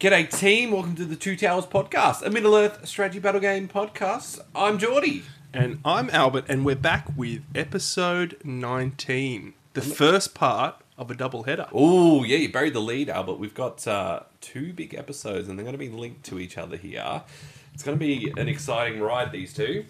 G'day team. Welcome to the Two Towers podcast, a Middle Earth strategy battle game podcast. I'm Geordie. And I'm Albert, and we're back with episode 19, the first part of a double header. Oh yeah, you buried the lead, Albert. We've got uh, two big episodes, and they're going to be linked to each other here. It's going to be an exciting ride. These two.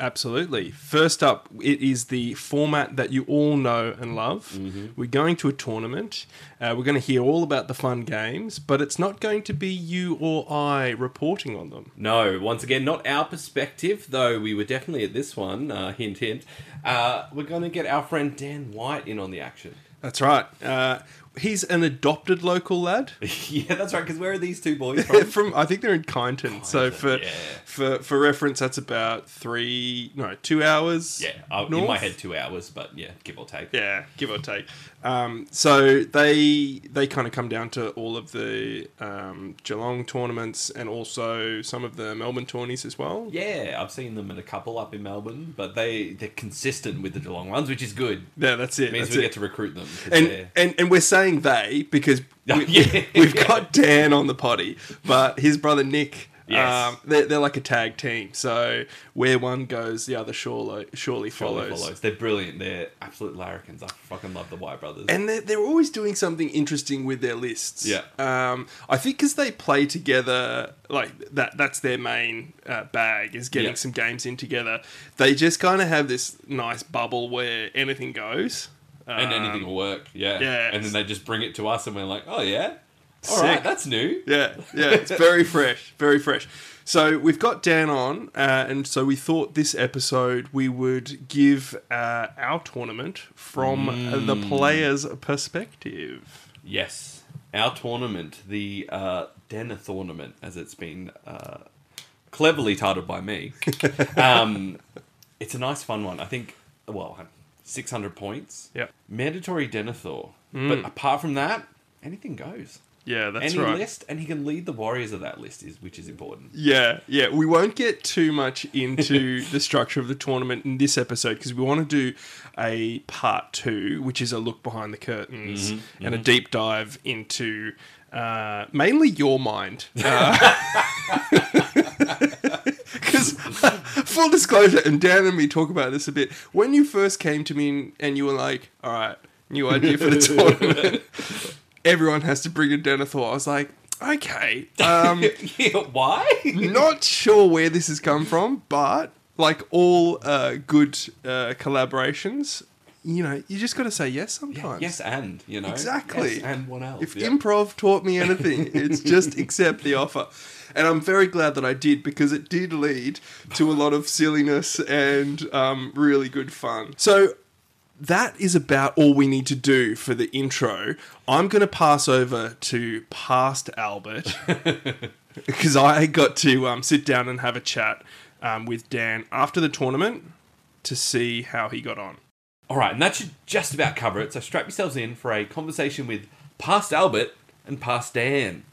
Absolutely. First up, it is the format that you all know and love. We're going to a tournament. Uh, we're going to hear all about the fun games, but it's not going to be you or I reporting on them. No, once again, not our perspective, though we were definitely at this one. Uh, hint, hint. Uh, we're going to get our friend Dan White in on the action. That's right. Uh, he's an adopted local lad. yeah, that's right. Because where are these two boys from? from I think they're in Kyneton. so for yeah. for for reference, that's about three no two hours. yeah, in my head, two hours, but yeah, give or take. Yeah, give or take. Um, so they they kind of come down to all of the um, Geelong tournaments and also some of the Melbourne tourneys as well. Yeah, I've seen them at a couple up in Melbourne, but they they're consistent with the Geelong ones, which is good. Yeah, that's it. It means that's we it. get to recruit them. and, and and we're saying they because we, Yeah. we've got Dan on the potty, but his brother Nick. Yes. Um, they're, they're like a tag team, so where one goes, the other surely, surely, Surely follows. follows. They're brilliant. They're absolute larrikins. I fucking love the White brothers. And they're, they're always doing something interesting with their lists. Yeah. Um, I think because they play together, like that, that's their main uh, bag is getting Yeah. some games in together. They just kind of have this nice bubble where anything goes. and Um, anything will work. Yeah. yeah. And then they just bring it to us, and we're like, oh yeah, all right, that's new. Yeah, yeah, it's very fresh, very fresh. So we've got Dan on, uh, and so we thought this episode we would give uh, our tournament from uh, the Mm. player's perspective. Yes, our tournament, the uh, tournament, as it's been uh, cleverly titled by me. um, it's a nice, fun one. I think. Well, six hundred points. Yeah. Mandatory Denethor. But apart from that, anything goes. Yeah, that's Any right. list, and he can lead the warriors of that list, is which is important. Yeah, yeah. We won't get too much into the structure of the tournament in this episode because we want to do a part two, which is a look behind the curtains mm-hmm, and a mm-hmm. deep dive into uh, mainly your mind. Uh, because, full disclosure, and Dan and me talk about this a bit. When you first came to me and you were like, all right, new idea for the tournament, everyone has to bring a Denethor. I was like, okay. Um, yeah, why? not sure where this has come from, but like all uh, good uh, collaborations, you know, you just got to say yes sometimes. yes, and you know Exactly. Yes, and what else? If Yeah. improv taught me anything, it's just accept the offer. And I'm very glad that I did because it did lead to a lot of silliness and um, really good fun. So that is about all we need to do for the intro. I'm going to pass over to past Albert because I got to um, sit down and have a chat um, with Dan after the tournament to see how he got on. All right, and that should just about cover it. So strap yourselves in for a conversation with past Albert and past Dan.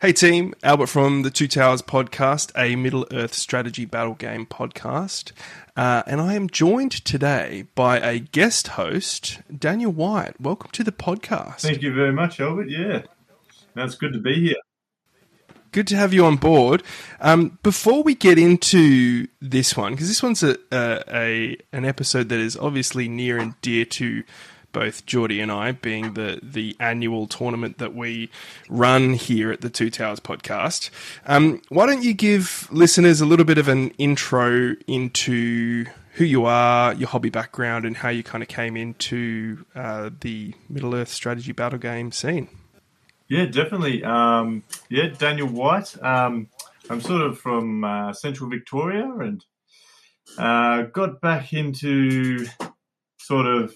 Hey team, Albert from the Two Towers podcast, a Middle Earth strategy battle game podcast. Uh, and I am joined today by a guest host, Daniel White. Welcome to the podcast. Thank you very much, Albert. Yeah, that's good to be here. Good to have you on board. Um, before we get into this one, because this one's a, a, a an episode that is obviously near and dear to both Geordie and I, being the the annual tournament that we run here at the Two Towers podcast. Um, why don't you give listeners a little bit of an intro into who you are, your hobby background, and how you kind of came into uh, the Middle Earth strategy battle game scene? Yeah, definitely. Um, yeah, Daniel White. Um, I'm sort of from uh, Central Victoria and uh, got back into sort of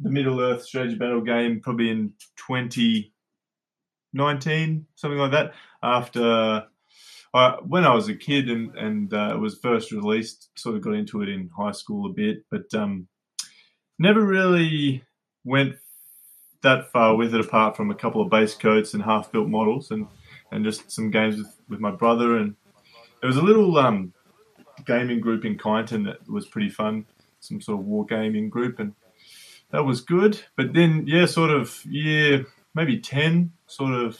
the Middle Earth strategy battle game probably in 2019, something like that. After uh, when I was a kid and and uh, it was first released, sort of got into it in high school a bit, but um, never really went that far with it apart from a couple of base coats and half built models and, and just some games with, with my brother and there was a little um, gaming group in Kyneton that was pretty fun, some sort of war gaming group and that was good. But then yeah, sort of year maybe ten, sort of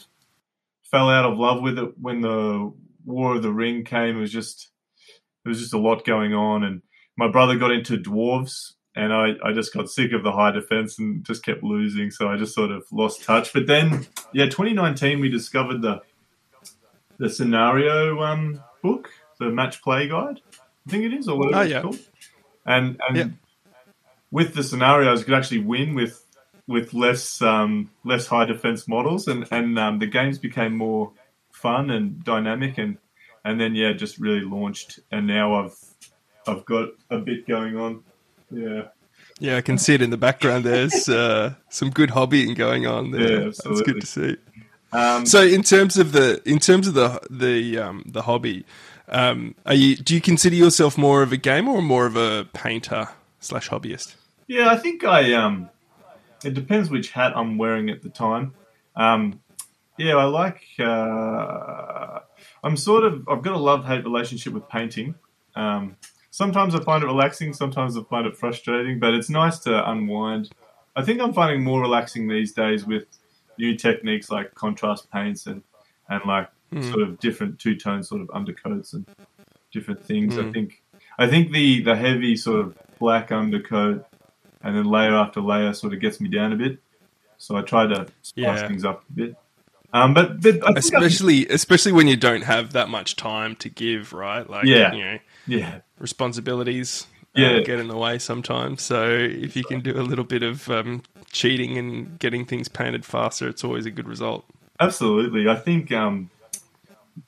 fell out of love with it when the War of the Ring came. It was just there was just a lot going on, and my brother got into dwarves, and I, I just got sick of the high defense and just kept losing. So I just sort of lost touch. But then, yeah, 2019 we discovered the the scenario um, book, the match play guide. I think it is, or whatever Oh, it's called. And and Yeah. With the scenarios, you could actually win with with less um, less high defense models, and and um, the games became more fun and dynamic, and and then yeah, just really launched. And now I've I've got a bit going on. Yeah, Yeah, I can see it in the background. There's uh, some good hobbying going on there. Yeah, That's absolutely. good to see. um, So, in terms of the in terms of the the um, the hobby, um, are you do you consider yourself more of a gamer or more of a painter slash hobbyist? Yeah, I think I um it depends which hat I'm wearing at the time. Um yeah, I like uh I'm sort of I've got a love hate relationship with painting. Um sometimes I find it relaxing, sometimes I find it frustrating, but it's nice to unwind. I think I'm finding more relaxing these days with new techniques like contrast paints and and like sort of different two tone sort of undercoats and different things. I Mm. think I think the the heavy sort of black undercoat and then layer after layer sort of gets me down a bit. So I try to spice Yeah. things up a bit. Um, but but I think I- Especially especially when you don't have that much time to give, right? Like, Yeah. you know, yeah, responsibilities uh, Yeah. get in the way sometimes. So if you can do a little bit of um, cheating and getting things painted faster, it's always a good result. absolutely. I think um,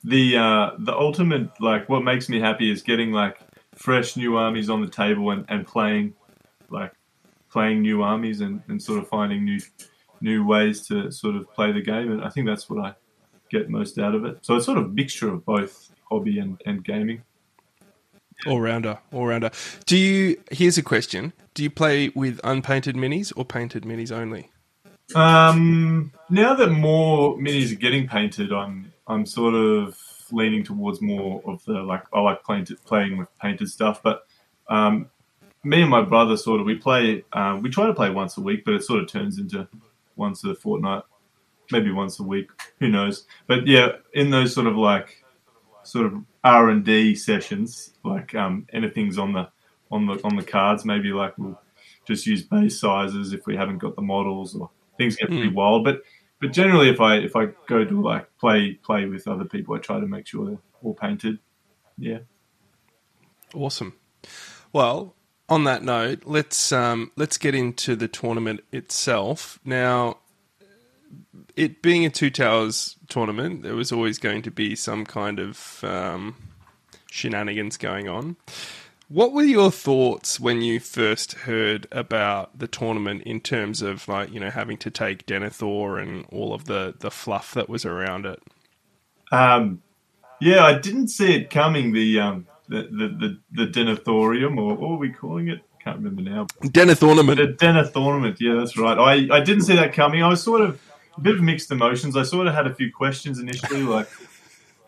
the uh, the ultimate like what makes me happy is getting like fresh new armies on the table and, and playing like playing new armies and, and sort of finding new new ways to sort of play the game and I think that's what I get most out of it. So it's sort of a mixture of both hobby and, and gaming. All rounder, all rounder. Do you? Here's a question: Do you play with unpainted minis or painted minis only? Um, now that more minis are getting painted, I'm I'm sort of leaning towards more of the like I like playing playing with painted stuff. But um, me and my brother sort of we play um, we try to play once a week, but it sort of turns into once a fortnight, maybe once a week. Who knows? But yeah, in those sort of like sort of R and D sessions, like um, anything's on the on the on the cards. Maybe like we'll just use base sizes if we haven't got the models, or things get pretty wild. But but generally, if I if I go to like play play with other people, I try to make sure they're all painted. Yeah. Awesome. Well, on that note, let's um, let's get into the tournament itself. Now, it being a two towers tournament, there was always going to be some kind of um, shenanigans going on. What were your thoughts when you first heard about the tournament in terms of like you know having to take Denethor and all of the the fluff that was around it? Um, yeah, I didn't see it coming. The um, the the the, the Denethorium, or what were we calling it? Can't remember now. Denethornament. The. Yeah, that's right. I I didn't see that coming. I was sort of a bit of mixed emotions. I sort of had a few questions initially, like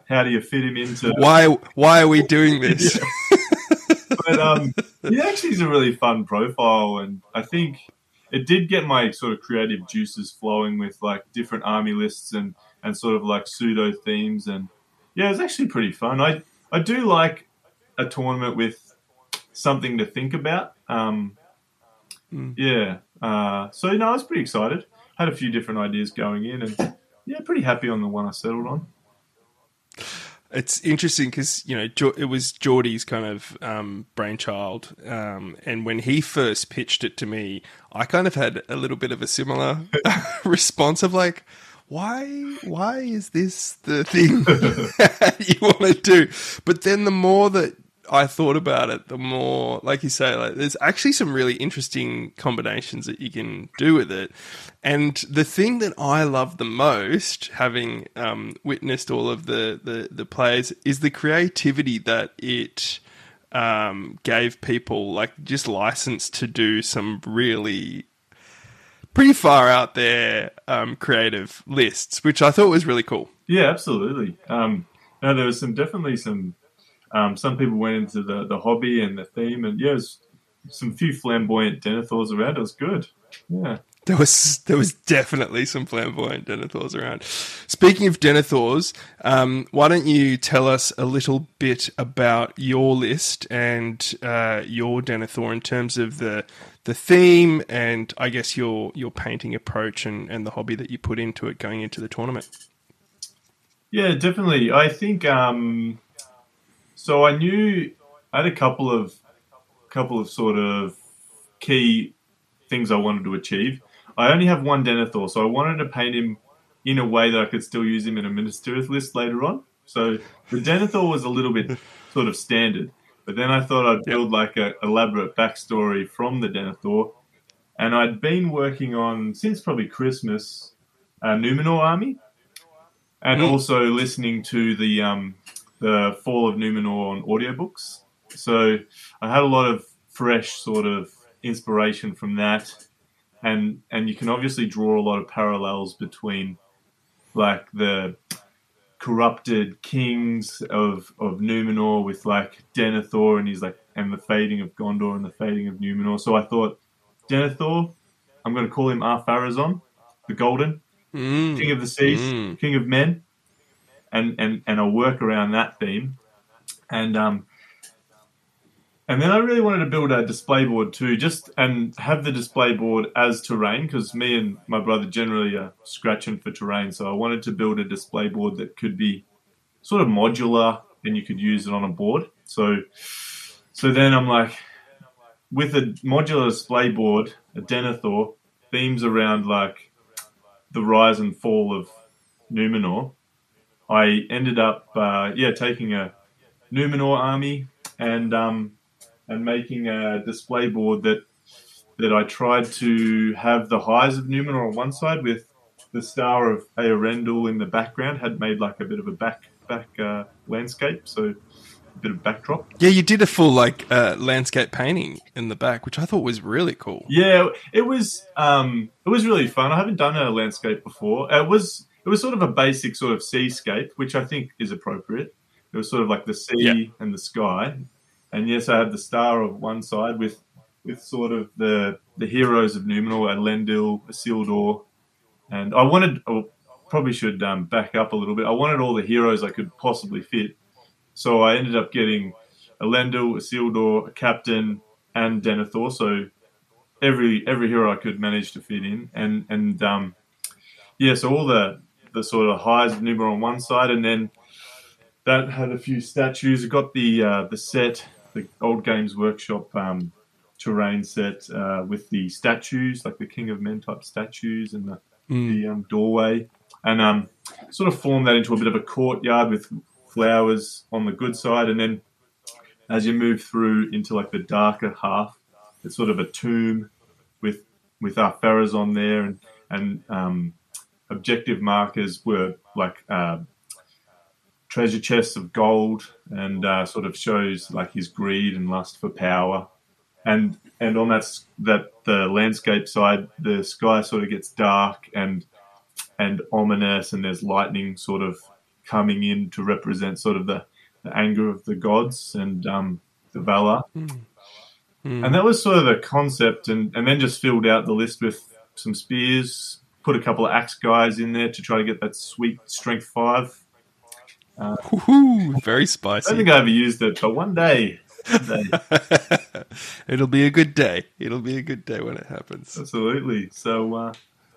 how do you fit him into? Why why are we doing this? but um, he actually is a really fun profile, and I think it did get my sort of creative juices flowing with like different army lists and and sort of like pseudo themes, and yeah, it's actually pretty fun. I I do like a tournament with something to think about. Um, Mm. Yeah, uh, so you know, I was pretty excited. Had a few different ideas going in, and yeah, pretty happy on the one I settled on. it's interesting because you know it was Geordie's kind of um, brainchild, um, and when he first pitched it to me, I kind of had a little bit of a similar response of like, why, why is this the thing you want to do? But then the more that I thought about it, the more, like you say, like there's actually some really interesting combinations that you can do with it. And the thing that I love the most, having um, witnessed all of the, the the players, is the creativity that it um, gave people, like just license to do some really pretty far out there um, creative lists, which I thought was really cool. Yeah, absolutely. Um, no, there was some definitely some um, some people went into the, the hobby and the theme, and yeah, some few flamboyant Denethors around. It was good. Yeah, There was there was definitely some flamboyant Denethors around. Speaking of Denethors, um, why don't you tell us a little bit about your list and uh, your Denethor in terms of the the theme and I guess your your painting approach and, and the hobby that you put into it going into the tournament. Yeah, definitely. I think um, so. I knew I had a couple of couple of sort of key things I wanted to achieve. I only have one Denethor, so I wanted to paint him in a way that I could still use him in a Minas Tirith list later on. So the Denethor was a little bit sort of standard, but then I thought I'd build like a elaborate backstory from the Denethor, and I'd been working on since probably Christmas, a Numenor army, and Mm. also listening to the um, the Fall of Numenor on audiobooks. So I had a lot of fresh sort of inspiration from that and and you can obviously draw a lot of parallels between like the corrupted kings of of Numenor with like Denethor and he's like and the fading of Gondor and the fading of Numenor. So I thought Denethor, I'm going to call him Ar-Pharazôn, the Golden, Mm. King of the Seas, Mm. King of Men, and and and I'll work around that theme, and um, and then I really wanted to build a display board too, just and have the display board as terrain because me and my brother generally are scratching for terrain, so I wanted to build a display board that could be sort of modular and you could use it on a board. So, so then I'm like, with a modular display board, a Denethor, themes around like the rise and fall of Numenor, I ended up, uh, yeah, taking a Numenor army and um, and making a display board that that I tried to have the highs of Numenor on one side with the star of Earendil in the background. Had made like a bit of a back back uh, landscape, so a bit of backdrop. Yeah, you did a full like uh, landscape painting in the back, which I thought was really cool. Yeah, it was um, it was really fun. I haven't done a landscape before. It was it was sort of a basic sort of seascape, which I think is appropriate. It was sort of like the sea Yeah. and the sky, and yes, I had the star of one side with with sort of the the heroes of Numenor, Elendil, Isildur, and I wanted. Oh, probably should um, back up a little bit. I wanted all the heroes I could possibly fit, so I ended up getting Elendil, Isildur, a captain, and Denethor. So every every hero I could manage to fit in, and and um, yeah, so all the the sort of highs of on one side, and then that had a few statues. It got the uh, the set, the old Games Workshop um, terrain set uh, with the statues, like the King of Men type statues, and the, the um, doorway, and um, sort of formed that into a bit of a courtyard with flowers on the good side, and then as you move through into like the darker half, it's sort of a tomb with with our pharaohs on there, and and um, objective markers were like uh, treasure chests of gold, and uh, sort of shows like his greed and lust for power, and and on that that the landscape side, the sky sort of gets dark and and ominous, and there's lightning sort of coming in to represent sort of the, the anger of the gods and um, the Valar. And that was sort of the concept, and, and then just filled out the list with some spears, put a couple of axe guys in there to try to get that sweet strength five. Woohoo! Very spicy. I don't think I ever used it, but one day, one day It'll be a good day. It'll be a good day when it happens. absolutely. So, uh,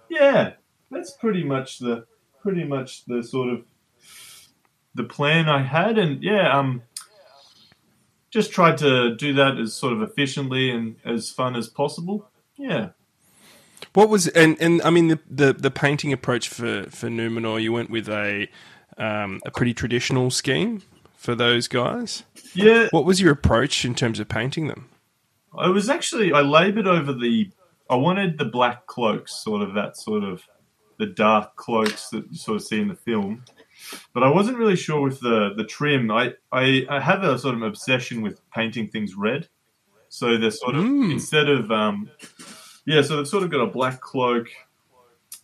yeah, that's pretty much the pretty much the sort of the plan I had, and yeah, um, just tried to do that as sort of efficiently and as fun as possible. Yeah. What was and and I mean the the, the painting approach for for Numenor? You went with a um, a pretty traditional scheme for those guys. Yeah, What was your approach in terms of painting them? I was actually I laboured over the. I wanted the black cloaks, sort of that sort of the dark cloaks that you sort of see in the film, but I wasn't really sure with the the trim. I I, I have a sort of obsession with painting things red, so they're sort of Mm. instead of um, yeah, so they've sort of got a black cloak,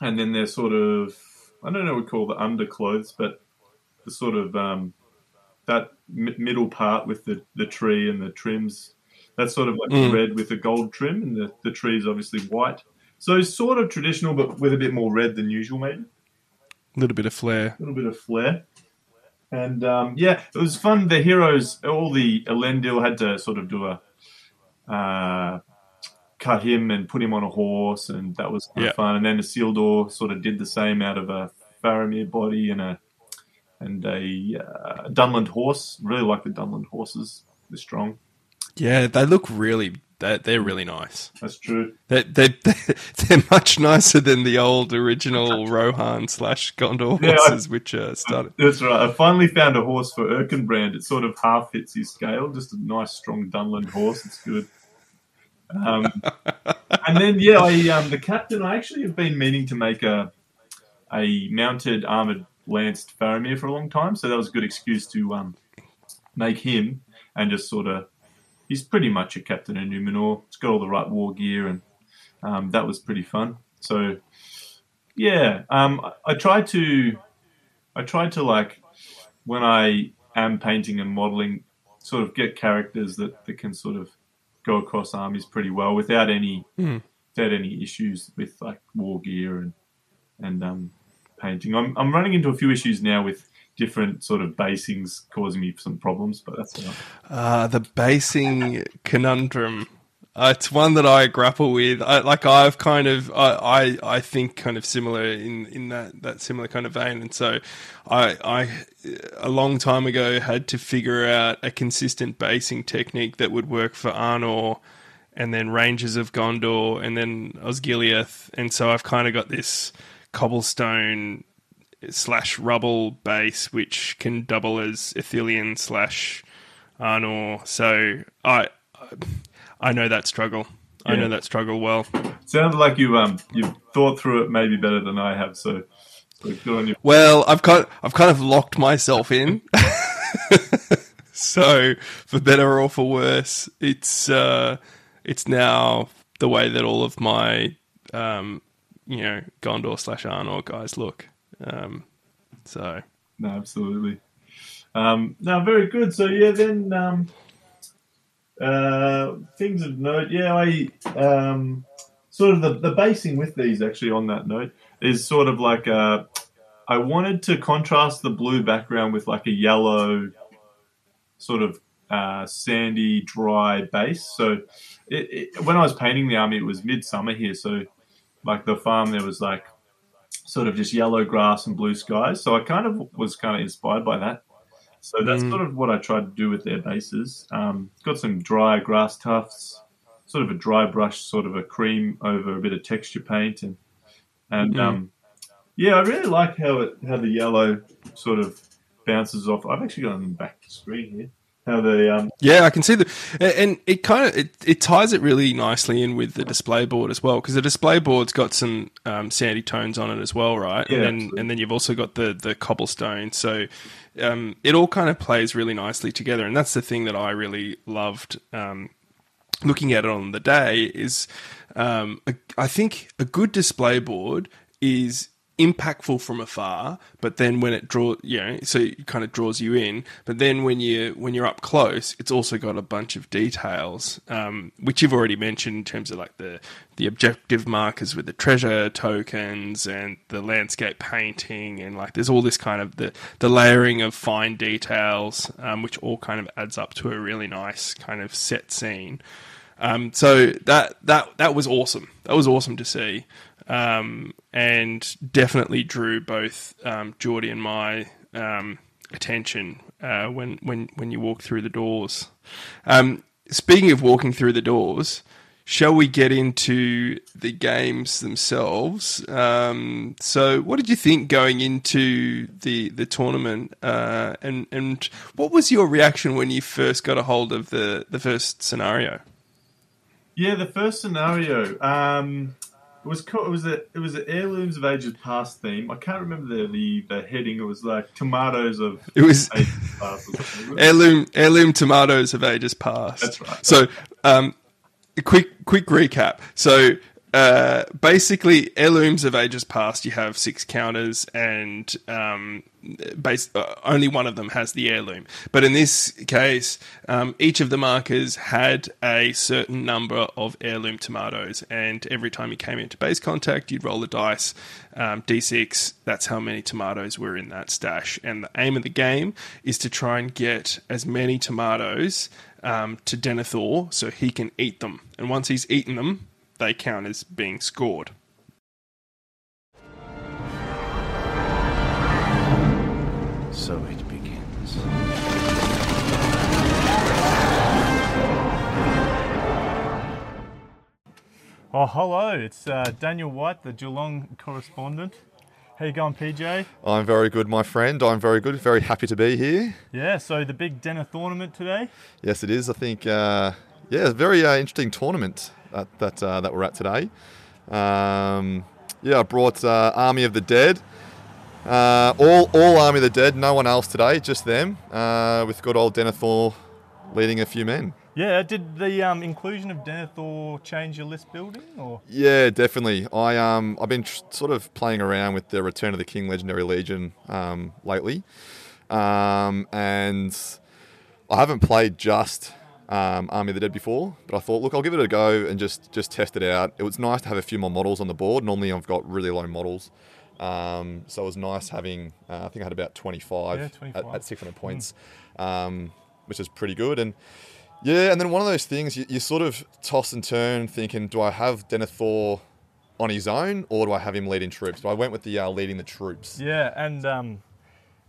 and then they're sort of I don't know what we call the underclothes, but the sort of um, that mi- middle part with the the tree and the trims that's sort of like Mm. red with a gold trim, and the, the tree is obviously white. So sort of traditional, but with a bit more red than usual, maybe A little bit of flair. a little bit of flair. And um, yeah, it was fun. The heroes, all the Elendil had to sort of do a uh, cut him and put him on a horse, and that was kind Yeah. of fun. And then Isildur sort of did the same out of a Faramir body and a and a uh, Dunland horse. Really like the Dunland horses. They're strong. Yeah, they look really. They're, they're really nice. That's true. They they they're much nicer than the old original Rohan slash Gondor Yeah, I- horses, which uh, started. That's right. I finally found a horse for Erkenbrand. It sort of half hits his scale. Just a nice, strong Dunland horse. It's good. Um, and then, yeah, I, um, the captain. I actually have been meaning to make a a mounted armored lanced Faramir for a long time, so that was a good excuse to um, make him and just sort of. He's pretty much a captain in Numenor. He's got all the right war gear, and um, that was pretty fun. So, yeah, um, I, I tried to I tried to like when I am painting and modeling, sort of get characters that, that can sort of go across armies pretty well without any Hmm. without any issues with like war gear and and um, painting. I'm I'm running into a few issues now with different sort of basings causing me some problems, but that's right. Uh, the basing conundrum. Uh, it's one that I grapple with. I, like I've kind of, I, I, I think kind of similar in, in that, that similar kind of vein. And so I, I, a long time ago had to figure out a consistent basing technique that would work for Arnor and then Rangers of Gondor and then Osgiliath. And so I've kind of got this cobblestone slash rubble base, which can double as Ithilien slash Arnor. So I know that struggle. I know that struggle well. Sounded like you um you thought through it maybe better than I have, so, so good on you. Well, I've kind I've kind of locked myself in. so for better or for worse, it's uh, it's now the way that all of my um, you know Gondor slash Arnor guys look. Um, so No, absolutely. Um, no, very good. So yeah, then um, uh, things of note. Yeah, I um, sort of the, the basing with these actually on that note is sort of like uh, I wanted to contrast the blue background with like a yellow sort of uh, sandy, dry base. So it, it, when I was painting the army, it was midsummer here, so like the farm there was like sort of just yellow grass and blue skies. So I kind of was kind of inspired by that. So that's Mm. sort of what I tried to do with their bases. Um, it's got some dry grass tufts, sort of a dry brush, sort of a cream over a bit of texture paint, and and Mm. um, yeah, I really like how it how the yellow sort of bounces off. I've actually got it on the back screen here. How the um, Yeah, I can see the, and it kind of it, it ties it really nicely in with the display board as well because the display board's got some um, sandy tones on it as well, right? Yeah, and then absolutely. and then you've also got the the cobblestone, so um, it all kind of plays really nicely together, and that's the thing that I really loved. Um, looking at it on the day is, um, a, I think a good display board is impactful from afar, but then when it draws, you know, so it kind of draws you in. But then when you when you're up close, it's also got a bunch of details, um, which you've already mentioned in terms of like the the objective markers with the treasure tokens and the landscape painting, and like there's all this kind of the the layering of fine details, um, which all kind of adds up to a really nice kind of set scene. Um, so that that that was awesome. That was awesome to see, um, and definitely drew both um, Geordie and my um, attention uh, when when when you walk through the doors. Um, speaking of walking through the doors, shall we get into the games themselves? Um, so, what did you think going into the the tournament, uh, and and what was your reaction when you first got a hold of the the first scenario? Yeah, the first scenario um, it was co- it was a it was an heirlooms of ages past theme. I can't remember the the, the heading. It was like tomatoes of It was ages past. Heirloom heirloom tomatoes of ages past. That's right. So, um, quick quick recap. So, uh, basically, heirlooms of ages past, you have six counters, and um, base, uh, only one of them has the heirloom. But in this case, um, each of the markers had a certain number of heirloom tomatoes, and every time you came into base contact, you'd roll the dice, um, d6. That's how many tomatoes were in that stash. And the aim of the game is to try and get as many tomatoes um, to Denethor so he can eat them. And once he's eaten them, they count as being scored. So it begins. Oh, hello. It's uh, Daniel White, the Geelong correspondent. How you going, PJ? I'm very good, my friend. I'm very good. Very happy to be here. Yeah, so the big Denner tournament today. Yes, it is. I think, uh, yeah, a very uh, interesting tournament that that, uh, that we're at today. Um, yeah, I brought uh, Army of the Dead. Uh, all, all Army of the Dead, no one else today, just them, uh, with good old Denethor leading a few men. Yeah, did the um, inclusion of Denethor change your list building, or Yeah, definitely. I um I've been tr- sort of playing around with the Return of the King Legendary Legion um, lately, um, and I haven't played just um, Army of the Dead before, but I thought, look, I'll give it a go and just just test it out. It was nice to have a few more models on the board. Normally, I've got really low models. Um, so it was nice having, uh, I think I had about 25, Yeah, At, 25. at 600 points, um, which is pretty good. And yeah, and then one of those things you, you sort of toss and turn, thinking, do I have Denethor on his own or do I have him leading troops? But I went with the uh, leading the troops. yeah, and um,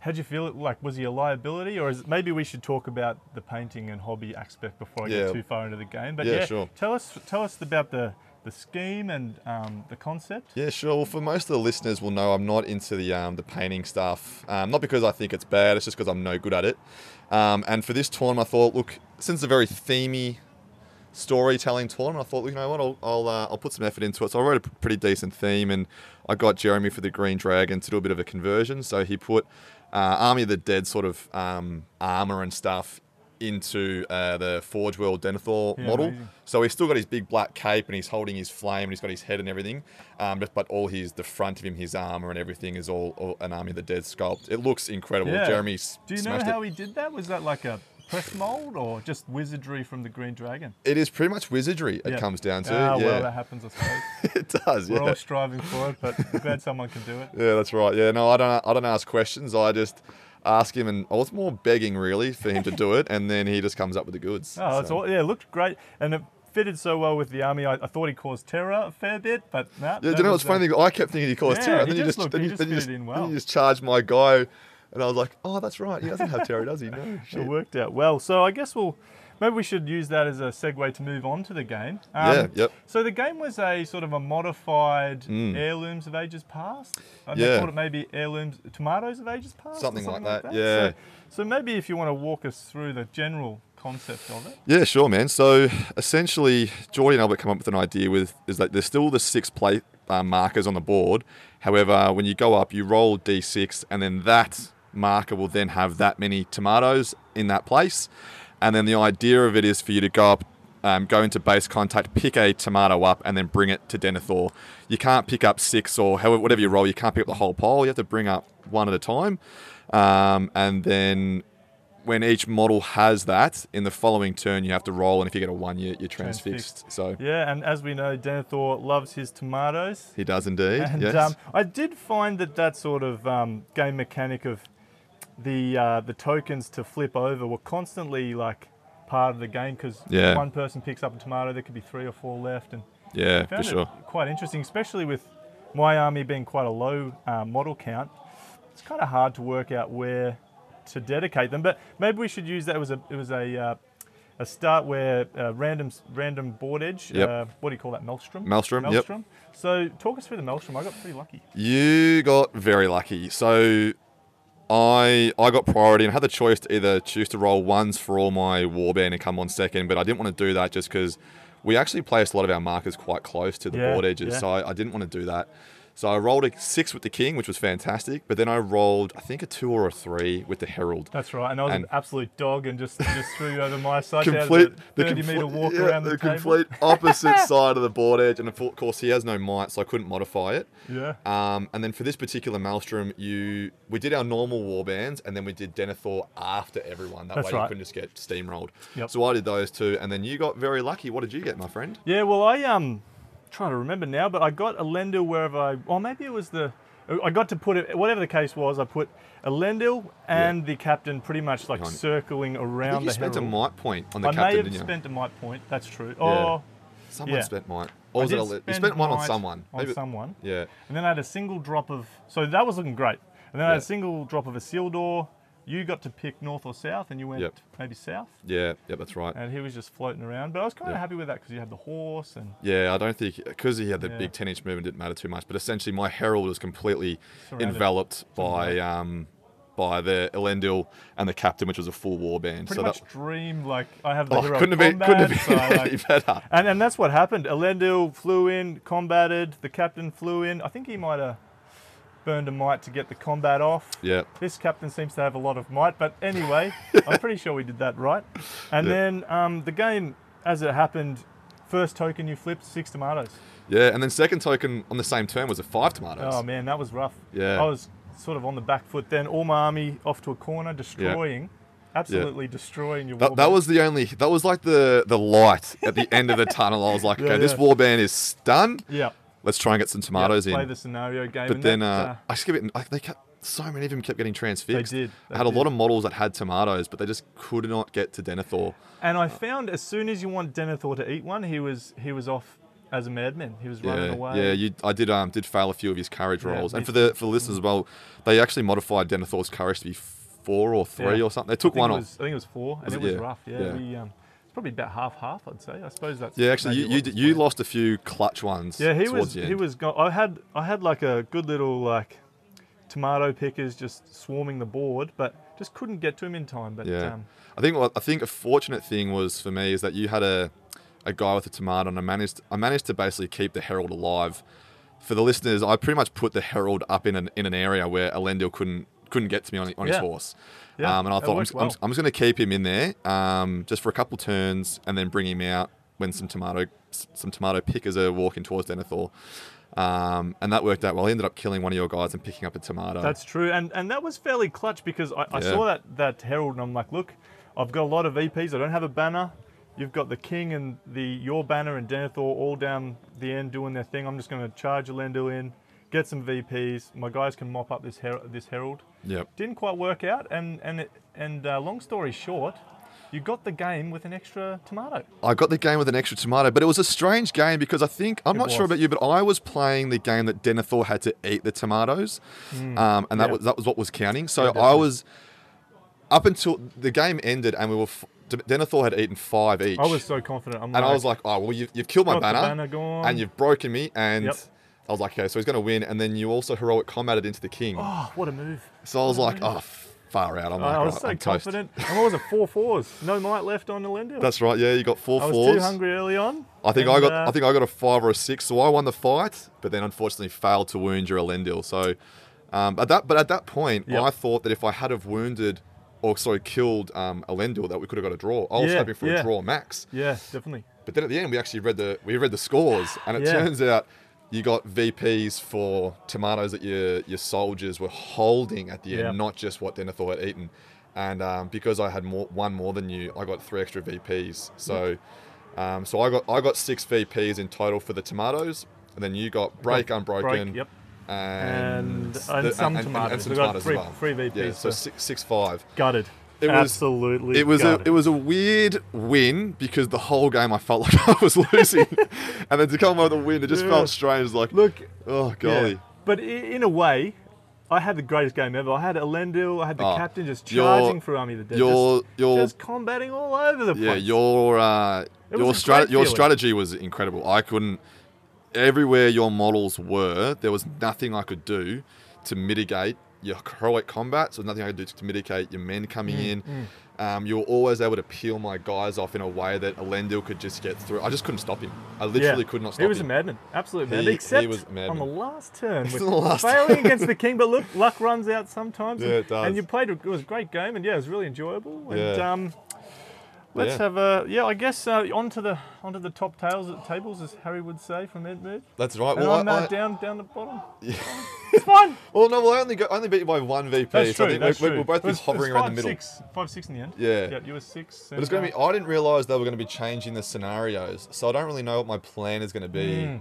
how'd you feel? Like, was he a liability, or is it, maybe we should talk about the painting and hobby aspect before I Yeah. get too far into the game? But Yeah, yeah, sure. tell us tell us about the the scheme and um, the concept. Yeah, sure. Well, for most of the listeners will know I'm not into the um, the painting stuff. Um, not because I think it's bad, it's just because I'm no good at it. Um, and for this tournament, I thought, look, since it's a very themey storytelling tournament, I thought, you know what, I'll I'll, uh, I'll put some effort into it. So I wrote a pretty decent theme, and I got Jeremy for the Green Dragon to do a bit of a conversion. So he put uh, Army of the Dead sort of um, armor and stuff into uh, the Forge World Denethor Yeah, model. amazing. So he's still got his big black cape and he's holding his flame and he's got his head and everything. Um, but, but all his the front of him, his armor and everything is all, all an Army of the Dead sculpt. It looks incredible. Yeah. Jeremy's Do you know how it. he did that? Was that like a press mold or just wizardry from the Green Dragon? It is pretty much wizardry. It comes down to. Ah, yeah, well, that happens, I suppose. it does. We're Yeah. all striving for it, but I'm glad someone can do it. yeah, that's right. Yeah, no, I don't. I don't ask questions. I just ask him, and oh, I was more begging really for him to do it, and then he just comes up with the goods. Oh, it's all, yeah, it looked great, and it fitted so well with the army. I, I thought he caused terror a fair bit, but no. Yeah, do you know what's funny? I kept thinking he caused Yeah, terror, and then you just looked- then he you, just then you just, then you just charged my guy, and I was like, oh, that's right. He doesn't have terror, does he? No. It worked out well. So I guess we'll maybe we should use that as a segue to move on to the game. Yeah, Um, yep. So the game was a sort of a modified Mm. heirlooms of ages past. And Yeah. Called it maybe heirlooms tomatoes of ages past. or Something like that, yeah. So, so maybe if you want to walk us through the general concept of it. Yeah, sure, man. So essentially, Geordie and Albert come up with an idea with is that there's still the six plate uh, markers on the board. However, when you go up, you roll d6, and then that marker will then have that many tomatoes in that place. And then the idea of it is for you to go up, um, go into base contact, pick a tomato up, and then bring it to Denethor. You can't pick up six or however whatever you roll. You can't pick up the whole pile. You have to bring up one at a time, um, and then when each model has that, in the following turn you have to roll, and if you get a one, you, you're transfixed. Transfixed. So Yeah, and as we know, Denethor loves his tomatoes. he does indeed. And yes. um, I did find that that sort of um, game mechanic of the uh, the tokens to flip over were constantly like part of the game because Yeah. one person picks up a tomato, there could be three or four left, and yeah, for sure. quite interesting, especially with my army being quite a low uh, model count. It's kind of hard to work out where to dedicate them, but maybe we should use that as a it was a uh, a start where uh, random random board edge. Yep. Uh, what do you call that? Maelstrom. Maelstrom, yep. Maelstrom. So talk us through the maelstrom. I got pretty lucky. You got very lucky. So I I got priority and had the choice to either choose to roll ones for all my warband and come on second, but I didn't want to do that just because we actually placed a lot of our markers quite close to the Yeah, board edges, yeah. so I, I didn't want to do that. So I rolled a six with the king, which was fantastic. But then I rolled, I think, a two or a three with the herald. That's right. And I was And- an absolute dog and just, just threw you over my side. Complete a 30 complete- metre walk yeah, around the, table. complete opposite side of the board edge, and of course he has no might, so I couldn't modify it. Yeah. Um, and then for this particular Maelstrom, you we did our normal war bands, and then we did Denethor after everyone. That That's way you right. couldn't just get steamrolled. Yep. So I did those two, and then you got very lucky. What did you get, my friend? Yeah, well, I um trying to remember now, but I got Elendil wherever I. Well, maybe it was the. I got to put it. Whatever the case was, I put Elendil and the captain pretty much like circling I around think you the spent a herald. might point on the I may captain, have didn't you? spent a might point. That's true. Oh, Someone yeah. spent might. Or I was it a, you spent one on someone? On Maybe- someone. Yeah. And then I had a single drop of. So that was looking great. And then I had a single drop of Isildur. You got to pick north or south, and you went Yep. maybe south. Yeah, yeah, that's right. And he was just floating around. But I was kind of happy with that because you had the horse and Yeah, I don't think because he had the Yeah. big ten inch movement didn't matter too much. But essentially, my herald was completely Surrounded. enveloped by um, by the Elendil and the captain, which was a full war band. pretty so much that dreamed like I have the oh, hero couldn't have been couldn't have been so like- better. And, and that's what happened. Elendil flew in, combated. The captain flew in. I think he might have burned a might to get the combat off. Yeah, This captain seems to have a lot of might, but anyway, I'm pretty sure we did that right. And Yeah. then um, the game, as it happened, first token you flipped six tomatoes. yeah, and then second token on the same turn was a five tomatoes. Oh man, that was rough. Yeah. I was sort of on the back foot then. All my army off to a corner, destroying, absolutely destroying your. That, that was the only. That was like the the light at the end of the tunnel. I was like, Yeah, okay, this warband is done. yeah. Let's try and get some tomatoes yeah, play in. the scenario game. But then that, uh, I just kept it. Like, they kept so many of them kept getting transfixed. They did, I they had a lot of models that had tomatoes, but they just could not get to Denethor. And I found as soon as you want Denethor to eat one, he was he was off as a madman. He was running Yeah, away. yeah. You, I did um did fail a few of his courage Yeah, rolls, and for the for the listeners as well, they actually modified Denethor's courage to be four or three Yeah. or something. They took one off. I think it was four, and it it? was Yeah, rough. Yeah, yeah. we um, probably about half half. I'd say. I suppose that's Yeah, actually, you you, what d- was you lost a few clutch ones. Yeah, he was he was. I had I had like a good little like tomato pickers just swarming the board, but just couldn't get to him in time. But Yeah. um, I think what I think a fortunate thing was for me is that you had a a guy with a tomato, and I managed I managed to basically keep the herald alive. For the listeners, I pretty much put the herald up in an in an area where Elendil couldn't couldn't get to me on, on his horse. Yeah, um, and I thought I'm, just- I'm. I'm just going to keep him in there um, just for a couple turns, and then bring him out when some tomato some tomato pickers are walking towards Denethor. Um, and that worked out well. He ended up killing one of your guys and picking up a tomato. That's true, and and that was fairly clutch because I, I Yeah. saw that that herald and I'm like, look, I've got a lot of VPs. I don't have a banner. You've got the king and the your banner and Denethor all down the end doing their thing. I'm just going to charge Elendil in, get some VPs. My guys can mop up this her- this herald. yep. Didn't quite work out, and and it, and uh, long story short, you got the game with an extra tomato. I got the game with an extra tomato, but it was a strange game because I think I'm It not sure about you, but I was playing the game that Denethor had to eat the tomatoes, um, and that Mm. Yeah. was that was what was counting. So Yeah, I was up until the game ended, and we were f- Denethor had eaten five each. I was so confident. I'm and I was like, oh well, you've, you've killed my banner, banner and you've broken me, and Yep. I was like, okay, so he's going to win, and then you also heroic combated into the king. oh, what a move! so I was like, oh, far out. I'm like, I was right, so I'm confident. And what was it? Four fours. No might left on Elendil. That's right. Yeah, you got four I was fours. too hungry early on. I think I got uh, I think I got a five or a six, so I won the fight, but then unfortunately failed to wound your Elendil. So, um, at that but at that point, Yep. I thought that if I had have wounded or sorry killed um, Elendil, that we could have got a draw. I was Yeah, hoping for yeah. a draw max, Yeah, definitely. but then at the end we actually read the we read the scores, and it Yeah. turns out you got VPs for tomatoes that your your soldiers were holding at the end, Yep. not just what Denethor had eaten. And um, because I had more one more than you, I got three extra VPs. So. Um, so I got I got six VPs in total for the tomatoes, and then you got break unbroken, Break, yep. and And- and some tomatoes. some We got three- well. three VPs, Yeah, so so- six six five. Gutted. It was- Absolutely. It was a it was a weird win because the whole game I felt like I was losing, and then to come up with a win, it just Yeah. felt strange. Like Look, oh yeah. golly, But in a way, I had the greatest game ever. I had Elendil, I had the Oh, captain just your- charging through Army of the Dead. your just, your just combating all over the place. yeah your uh, your was strat- your strategy was incredible. I couldn't everywhere your models were, there was nothing I could do to mitigate your heroic combat, so nothing I could do to mitigate your men coming Mm, in. Um, you were always able to peel my guys off in a way that Elendil could just get through. I just couldn't stop him. I literally could not stop him. He was him. a madman, absolute He- madman. he Except was a madman. on the last turn, the last failing turn. against the king. But look, luck runs out sometimes. Yeah, and, it does. And you played. It was a great game, and yeah, it was really enjoyable. And Yeah. um, let's Yeah. have a yeah. I guess uh, onto the onto the top tails tables, as Harry would say from Ed Mood. That's right. And Well, I'm I, I- down down the bottom. Yeah. It's fine. well, no, well, I only got, I only beat you by one VP. That's so true. I think that's we, true. we'll both be hovering around the five, middle. Six, five six in the end. Yeah. Yeah, you were six. But it's going to be. I didn't realise they were going to be changing the scenarios, so I don't really know what my plan is going to be. Mm.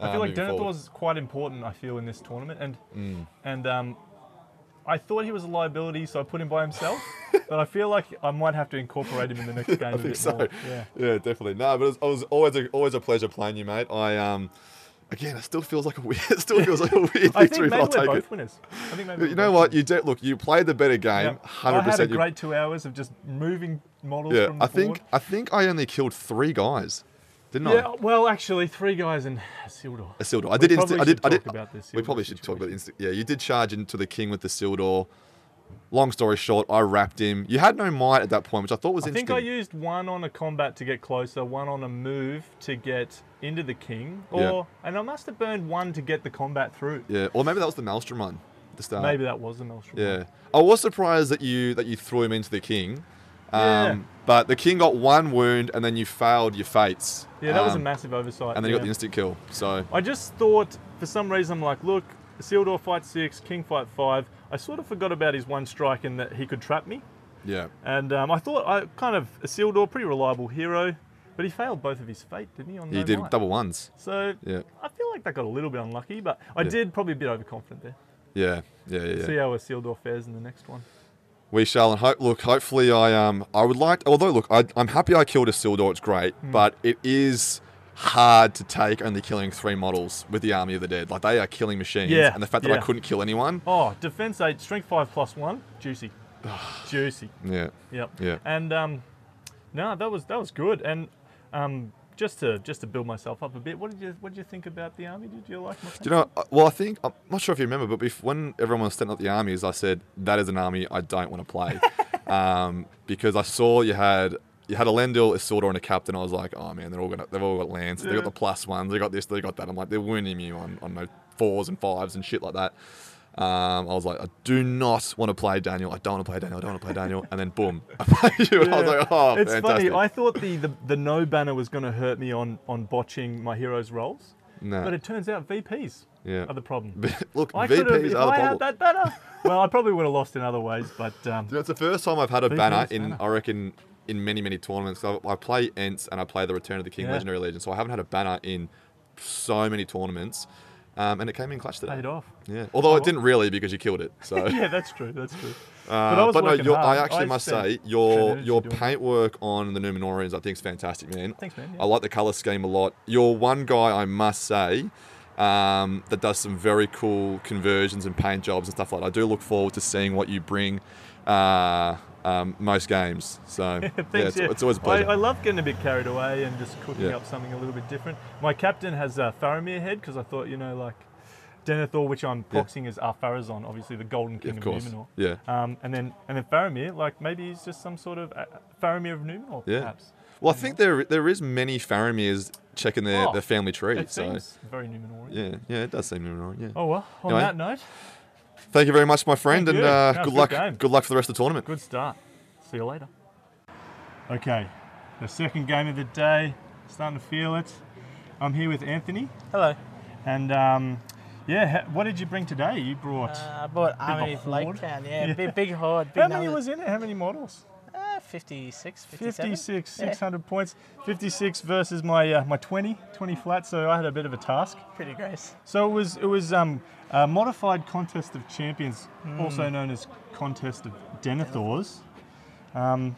I feel like moving Denethor is quite important. I feel in this tournament, and Mm. and um, I thought he was a liability, so I put him by himself. but I feel like I might have to incorporate him in the next game. I think so. More. Yeah. Yeah, definitely. No, but it was, it was always a, always a pleasure playing you, mate. I um, again, it still feels like a weird. It still feels like a weird I victory, think but maybe I'll we're take both it. winners. I think maybe You know what? You did. Look, you played the better game. Hundred I had a great two hours of just moving models Yeah, from the I think. I think I only killed three guys, didn't Yeah, I? well, actually, three guys in Sildor. Isildur. I We did. Insta- I did. I did. about this we probably should talk about situation. Yeah, you did charge into the king with the Sildor. Long story short, I wrapped him. You had no might at that point, which I thought was interesting. I think. I used one on a combat to get closer, one on a move to get into the king, or Yeah. and I must have burned one to get the combat through. yeah, or maybe that was the Maelstrom one the start. Maybe that was the Maelstrom. one. Yeah, I was surprised that you that you threw him into the king. Um, Yeah. But the king got one wound, and then you failed your fates. Yeah, that was a Um, massive oversight. And then you got the instant kill. So I just thought, for some reason, I'm like, look, Isildur fight six, King fight five. I sort of forgot about his one strike and that he could trap me. yeah, And um, I thought I kind of Isildur, pretty reliable hero, but he failed both of his fate, didn't he? On he did double ones. So Yeah, I feel like that got a little bit unlucky, but I Yeah. did probably a bit overconfident there. yeah, yeah, yeah. yeah. See how Isildur fares in the next one. We shall, and hope. Look, hopefully, I um, I would like. Although, look, I, I'm happy I killed Isildur. It's great, Hmm. but it is hard to take only killing three models with the Army of the Dead. Like they are killing machines, Yeah, and the fact that I couldn't kill anyone. Oh, defense eight, strength five plus one, juicy, juicy. Yeah, Yep. yeah. And um, no, that was that was good. And um, just to just to build myself up a bit, what did you what did you think about the army? Did you like my? Do you know? uh, Well, I think I'm not sure if you remember, but when everyone was setting up the armies, I said that is an army I don't want to play, um, because I saw you had you had Elendil, a Isildur, and a captain. I was like, oh man, they're all gonna they've all got lands. They Yeah. got the plus ones. They got this. They got that. I'm like, they're winning me on on no fours and fives and shit like that. Um, I was like, I do not want to play Daniel. I don't want to play Daniel. I don't want to play Daniel. And then boom, I played you, and I was like, oh, it's fantastic. funny. I thought the, the, the no banner was going to hurt me on, on botching my heroes' rolls, no, but it turns out VPs yeah. are the problem. Look, I VPs are the I problem. had that banner, well, I probably would have lost in other ways, but um, You know, it's the first time I've had a VPs banner in, banner. I reckon, in many, many tournaments. So I play Ents and I play the Return of the King Yeah. Legendary Legion, so I haven't had a banner in so many tournaments. Um, and it came in clutch today. paid off. Yeah. Although Oh. it didn't really because you killed it. So. yeah, that's true. That's true. Uh, But I but no, I actually I must say your your paintwork on the Numenorians I think is fantastic, man. Thanks, man. I like the color scheme a lot. You're one guy I must say um, that does some very cool conversions and paint jobs and stuff like that. I do look forward to seeing what you bring uh, um, most games. So yeah, it's, yeah. it's always a pleasure. I, I love getting a bit carried away and just cooking Yeah. up something a little bit different. My captain has uh, Faramir head because I thought, you know, like Denethor, which I'm proxying as Ar-Pharazôn, obviously the Golden King of of. Numenor. Yeah. Um, and then and then Faramir, like maybe he's just some sort of uh, Faramir of Numenor, perhaps. Well, I think there there is many Faramirs checking their, Oh, their family tree. It so seems very Numenorian. yeah, yeah, it does seem Numenorian. Yeah. Oh well. On Anyway. that note, Thank you very much, my friend, and uh, No, good good luck. game. Good luck for the rest of the tournament. good start. See you later. Okay, the second game of the day. Starting to feel it. I'm here with Anthony, Hello. and um, yeah, what did you bring today? You brought. Uh, I brought Army of. Lake Town. Yeah, Yeah. Big, big horde. Big How many numbers. was in it? How many models? Uh, 56, 57. 56, Yeah. 600 points. 56 versus my uh, my 20, 20 flat. So I had a bit of a task. Pretty gross. So it was it was um, a modified contest of champions, Hmm. also known as contest of Denethors. Um,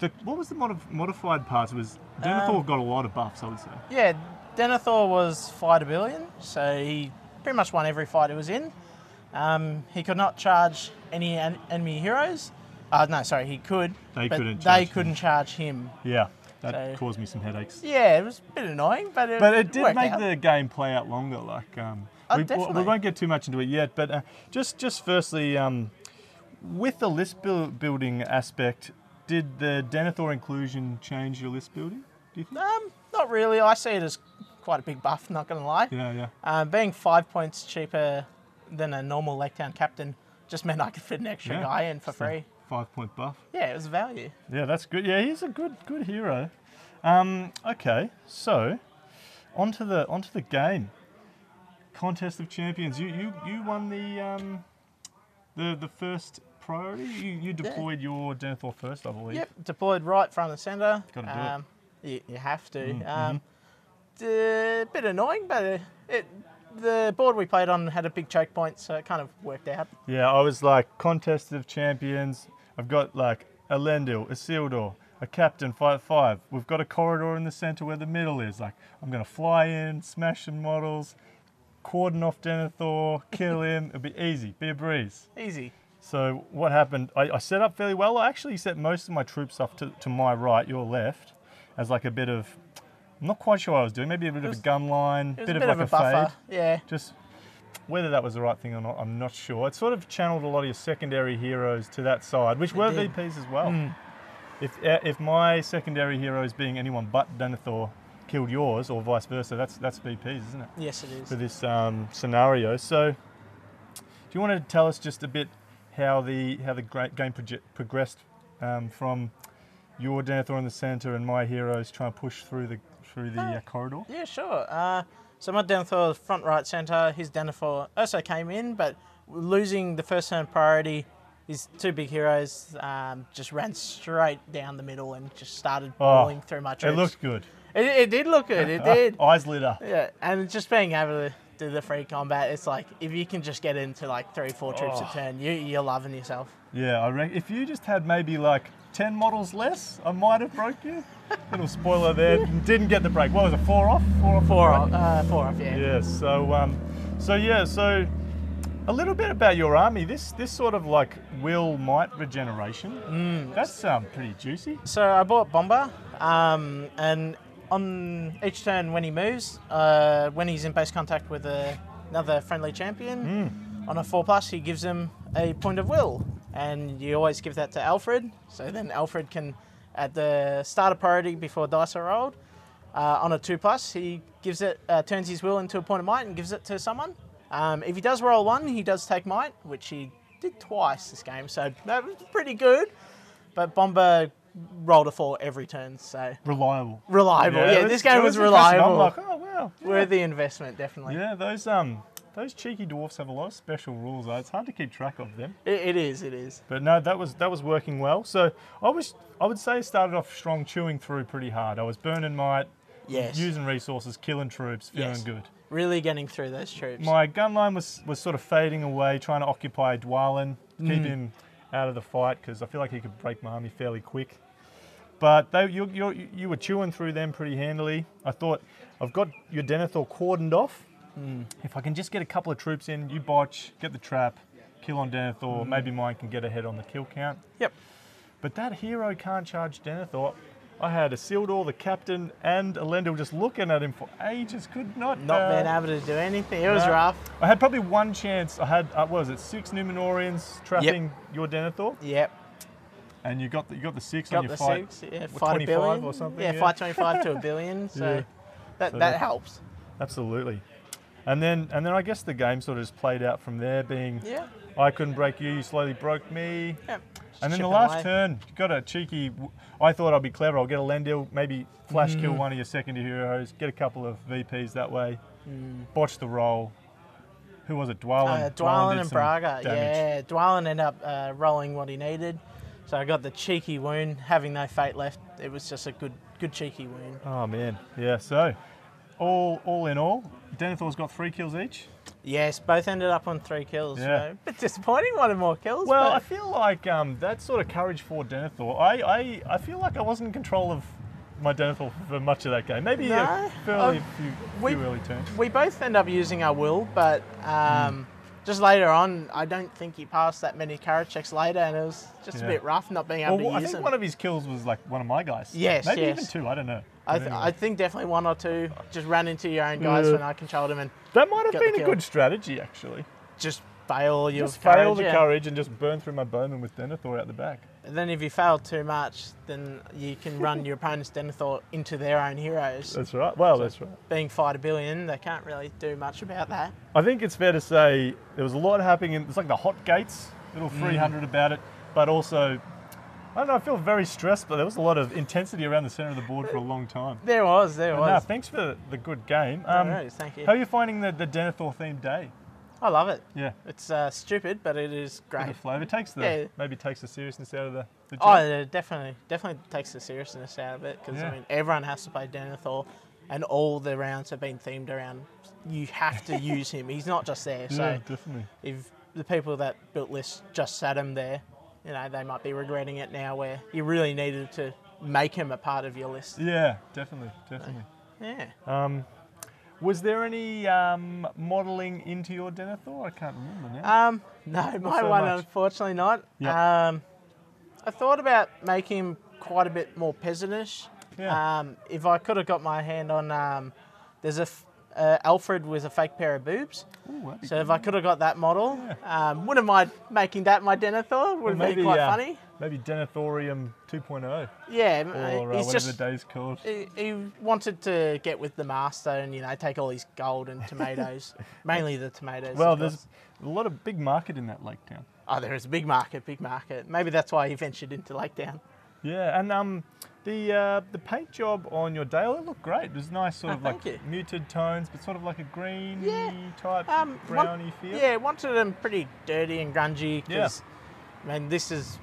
the, what was the modif- modified part? It was Denethor Um, got a lot of buffs, I would say. Yeah, Denethor was fight a billion, so he pretty much won every fight he was in. Um, he could not charge any en- enemy heroes. Uh, no, sorry, he could. They but couldn't They charge him. couldn't charge him. Yeah, that So- caused me some headaches. Yeah, it was a bit annoying, but it, But it did make out. the game play out longer. Like um, Oh, we, we won't get too much into it yet, but uh, just just firstly, um, with the list buil- building aspect, did the Denethor inclusion change your list building? Do you think? Um, not really. I see it as quite a big buff. Not going to lie. Yeah, yeah. Um, being five points cheaper than a normal Lake Town captain just meant I could fit an extra Yeah. guy in for free. Five point buff. Yeah, it was value. Yeah, that's good. Yeah, he's a good good hero. Um, okay, so onto the onto the game. Contest of Champions. You you you won the um, the the first priority. You you deployed your Denethor first, I believe. Yep, deployed right front and centre. Gotta do it. um, You, you have to. Mm, Um, A bit annoying, but it, it the board we played on had a big choke point, so it kind of worked out. Yeah, I was like contest of champions. I've got like Elendil, a a captain five five. We've got a corridor in the center where the middle is. Like I'm gonna fly in, smash some models, cordon off Denethor, kill him. It'll be easy, be a breeze. Easy. So what happened? I, I set up fairly well. I actually set most of my troops up to, to my right, your left, as like a bit of. I'm not quite sure what I was doing. Maybe a bit of a gun line, It was bit of like of a, a, buffer. fade Yeah. just whether that was the right thing or not, I'm not sure. It sort of channeled a lot of your secondary heroes to that side, which were did. VPs as well. If uh, if my secondary heroes being anyone but Denethor killed yours, or vice versa, that's that's VPs, isn't it? Yes, it is. For this um, scenario. So, do you want to tell us just a bit how the how the game proje- progressed um, from your Denethor in the center and my heroes trying to push through the through the uh, corridor? Yeah, sure. Uh, so my Denethor front right centre, his Denethor also came in, but losing the first turn priority, his two big heroes um, just ran straight down the middle and just started Oh, through my troops. It looked good. It, it did look good. It did. Eyes lit up. Yeah, and just being able to do the free combat, it's like if you can just get into like three, four troops Oh. a turn, you, you're loving yourself. Yeah, I reckon if you just had maybe like 10 models less, I might have broke you. Little spoiler there. Didn't get the break. What was it? Four off? Four off? Four off, uh, four off, yeah. Yeah, so um so yeah, so a little bit about your army. This this sort of like will might regeneration. Mm. That's um pretty juicy. So I bought Bombur, um, and on each turn when he moves, uh, when he's in base contact with a, another friendly champion, on a four plus, he gives him a point of will, and you always give that to Alfrid. So then Alfrid can, at the start of priority before dice are rolled, uh, on a two plus, he gives it uh, turns his will into a point of might and gives it to someone. Um, if he does roll one, he does take might, which he did twice this game, so that was pretty good. But Bombur rolled a four every turn, so Reliable. reliable. Yeah, it this was- game it was, impressive. I'm reliable. like, oh wow. yeah. Worthy investment, definitely. Yeah, those um those cheeky dwarfs have a lot of special rules. though. It's hard to keep track of them. It, it is. It is. But no, that was that was working well. So I was I would say started off strong, chewing through pretty hard. I was burning might, Yes. using resources, killing troops, feeling Yes. good. Really getting through those troops. My gun line was was sort of fading away, trying to occupy Dwalin, Mm. keep him out of the fight because I feel like he could break my army fairly quick. But they, you, you, you were chewing through them pretty handily. I thought, I've got your Denethor cordoned off. Mm. If I can just get a couple of troops in, you botch, get the trap, kill on Denethor, Mm. maybe mine can get ahead on the kill count. Yep. But that hero can't charge Denethor. I had Isildur, the captain, and Elendil just looking at him for ages. Could not. Not uh, being able to do anything. It was no. rough. I had probably one chance. I had, uh, what was it, six Numenorians trapping your Denethor, Yep. and you got the, you got the six Got on your the fight. six. Yeah, fight a 25 billion or something, Yeah, yeah. fight twenty-five to a billion. So Yeah. that So that that- helps. Absolutely. And then and then I guess the game sort of just played out from there. Being Yeah. I couldn't break you, you slowly broke me. Yep. And then the last away. turn, you got a cheeky. I thought I'd be clever. I'll get Elendil, maybe flash kill Mm. one of your secondary heroes, get a couple of VPs that way, Mm. botch the roll. Who was it? Dwalin. Uh, Dwalin did and Braga. damage. Yeah, Dwalin ended up uh, rolling what he needed. So I got the cheeky wound, having no fate left. It was just a good, good cheeky wound. Oh man, yeah. So, all all in all, Denethor's got three kills each. Yes, both ended up on three kills. Yeah. So, a bit disappointing. Wanted more kills. Well, I feel like um, that sort of courage for Denethor. I, I I feel like I wasn't in control of my Denethor for much of that game. Maybe No, a fairly um, few, we- few early turns. we both end up using our will, but um, just later on, I don't think he passed that many carrot checks later, and it was just Yeah. a bit rough not being able Well, to I use I think them. one of his kills was like one of my guys. Yes, maybe yes. even two. I don't know. I, th- I think definitely one or two. Just ran into your own guys Yeah. when I controlled them and That might have been a good strategy, actually. just fail your Just fail courage, the yeah. courage and just burn through my bowman with Denethor out the back. And then if you fail too much, then you can run your opponent's Denethor into their own heroes. That's right. Well, that's right. Being fight a billion, they can't really do much about that. I think it's fair to say there was a lot happening. In, it's like the hot gates, little Mm. 300 about it, but also, I don't know, I feel very stressed, but there was a lot of intensity around the centre of the board for a long time. There was, there But was. no, thanks for the good game. No Um, worries, thank you. How are you finding the, the Denethor themed day? I love it. Yeah, It's uh, stupid, but it is great. The flavour. Takes the Yeah. maybe takes the seriousness out of the, the Oh, it definitely, definitely takes the seriousness out of it because Yeah. I mean everyone has to play Denethor, and all the rounds have been themed around. You have to use him. He's not just there. So yeah, definitely. if the people that built lists just sat him there, you know they might be regretting it now. Where you really needed to make him a part of your list. Yeah, definitely, definitely. Yeah. Um, was there any um, modelling into your Denethor? I can't remember now. Um, no, my so one much. unfortunately not. Yeah. Um, I thought about making him quite a bit more peasantish. Yeah. Um, if I could have got my hand on, um, there's a f- uh, Alfrid with a fake pair of boobs. Ooh, So if I could have got that model, um, wouldn't mind making that my Denethor. Would have maybe, been quite uh, funny. Maybe Denethorium 2.0, Yeah, or uh, he's whatever just the day's called. he, he wanted to get with the master and you know take all his gold and tomatoes, mainly the tomatoes. Well, there's a lot of big market in that lake town. oh, there is a big market, big market. Maybe that's why he ventured into Lake Town. Yeah, and um, the uh, the paint job on your Dale it looked great. It was nice, sort Oh, of like you. muted tones, but sort of like a green Yeah, type Um, browny feel. Yeah, wanted them pretty dirty and grungy Yeah. I mean, this is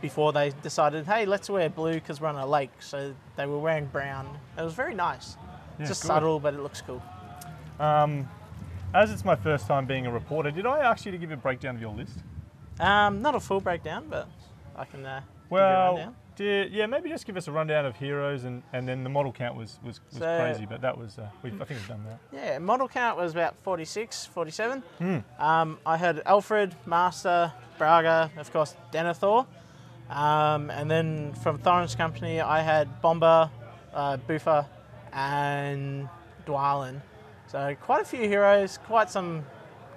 before they decided, hey, let's wear blue because we're on a lake. So they were wearing brown. It was very nice. Yeah, Just good. subtle, but it looks cool. Um, as it's my first time being a reporter, did I ask you to give a breakdown of your list? Um, not a full breakdown, but I can uh, give you a Well, yeah, maybe just give us a rundown of heroes, and, and then the model count was was, was So- crazy, but that was uh, we I think we've done that. Yeah, model count was about 46, 47. Hmm. Um, I had Alfrid, Master, Braga, of course, Denethor. Um, and then from Thorin's company, I had Bombur, uh, Bofur, and Dwalin. So quite a few heroes, quite some,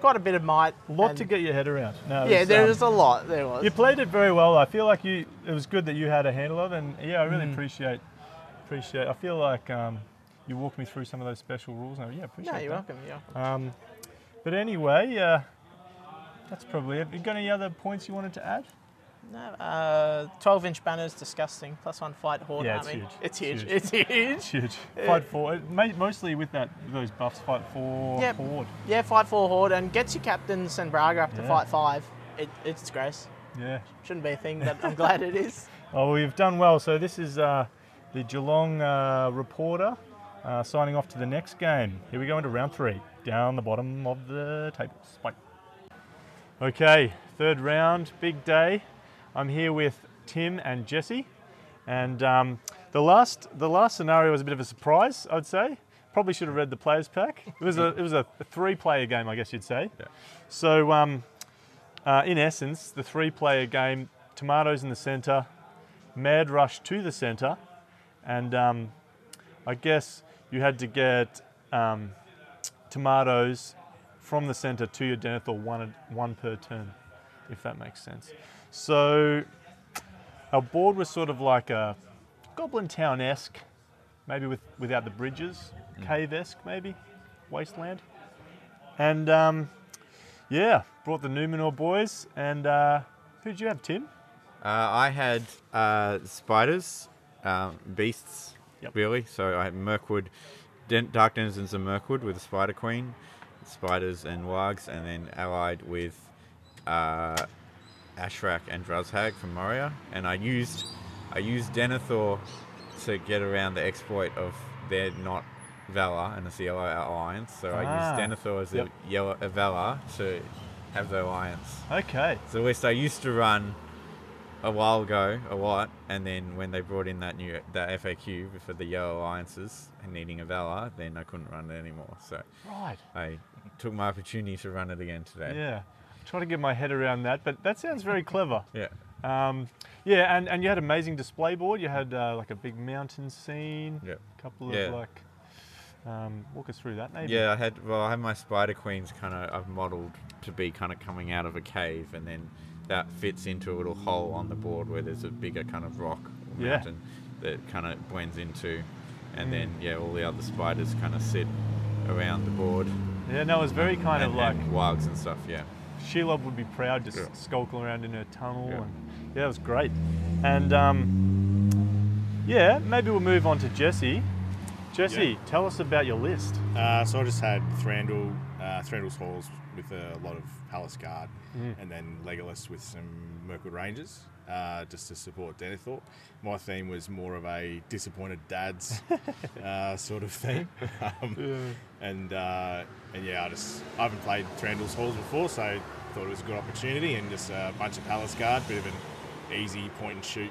quite a bit of might. A lot to get your head around. No, Yeah, was, there um, was a lot. There was. You played it very well. I feel like you. It was good that you had a handle of, and yeah, I Mm. really appreciate appreciate. I feel like um, you walked me through some of those special rules. And yeah, appreciate no, you're that. welcome. You're welcome. Um, but anyway, uh, that's probably it. You got any other points you wanted to add? No, uh, 12 inch banners, disgusting. Plus one fight horde Yeah, it's huge. It's It's huge. huge. It's huge. It's huge. Fight it, ma- mostly with that those buffs. Fight for Yep. horde. Yeah, fight four horde and gets your captains and Braga up to Yeah. fight five. It, it's gross. Yeah. Shouldn't be a thing, but I'm glad it is. Oh, we've done well. So this is uh, the Geelong uh, reporter uh, signing off to the next game. Here we go into round three, down the bottom of the tables. Bye. Okay, third round, big day. I'm here with Tim and Jesse, and um, the last the last scenario was a bit of a surprise, I'd say. Probably should have read the players pack. It was a it was a three player game, I guess you'd say. Yeah. So um, uh, in essence, the three player game, tomatoes in the centre, mad rush to the centre, and um, I guess you had to get um, tomatoes from the centre to your Denethor one, one per turn, if that makes sense. So our board was sort of like a Goblin Town esque, maybe with, without the bridges, cave esque maybe, wasteland. And um, yeah, brought the Numenor boys. And uh, who did you have, Tim? Uh, I had uh, spiders, um, beasts, Yep. really. So I had Mirkwood, Den- Dark Denizens of Mirkwood with a Spider Queen, spiders and wargs, and then allied with uh, Ashrak and Druzhag from Moria. And I used I used Denethor to get around the exploit of their not Valar and it's the Yellow Alliance. So I Ah, used Denethor as yep. a Yellow a Valar to have the alliance. Okay. So the list I used to run a while ago, a lot, and then when they brought in that new that FAQ for the Yellow Alliances and needing a Valar, then I couldn't run it anymore. So Right. I took my opportunity to run it again today. Yeah. Try to get my head around that, but that sounds very clever. Yeah. Um, yeah, and, and you had amazing display board. You had uh, like a big mountain scene. Yeah. A couple Yeah. of like. Um, walk us through that, maybe. Yeah, I had well, I had my spider queens kind of I've modelled to be kind of coming out of a cave, and then that fits into a little hole on the board where there's a bigger kind of rock or Yeah. mountain that kind of blends into, and Mm. then yeah, all the other spiders kind of sit around the board. Yeah, no, it was very kind and, of like and and stuff. Yeah. Shelob would be proud just Yeah. skulking around in her tunnel. Yeah. And, yeah, it was great. And um, yeah, maybe we'll move on to Jesse. Jesse, Yeah. tell us about your list. Uh, so I just had Thranduil, uh, Thranduil's Halls with a lot of Palace Guard, Mm. and then Legolas with some Mirkwood Rangers, uh, just to support Denethor. My theme was more of a disappointed dad's uh, sort of theme, um, and uh, and yeah, I just I haven't played Thranduil's Halls before, so thought it was a good opportunity, and just a bunch of Palace Guard, bit of an easy point and shoot.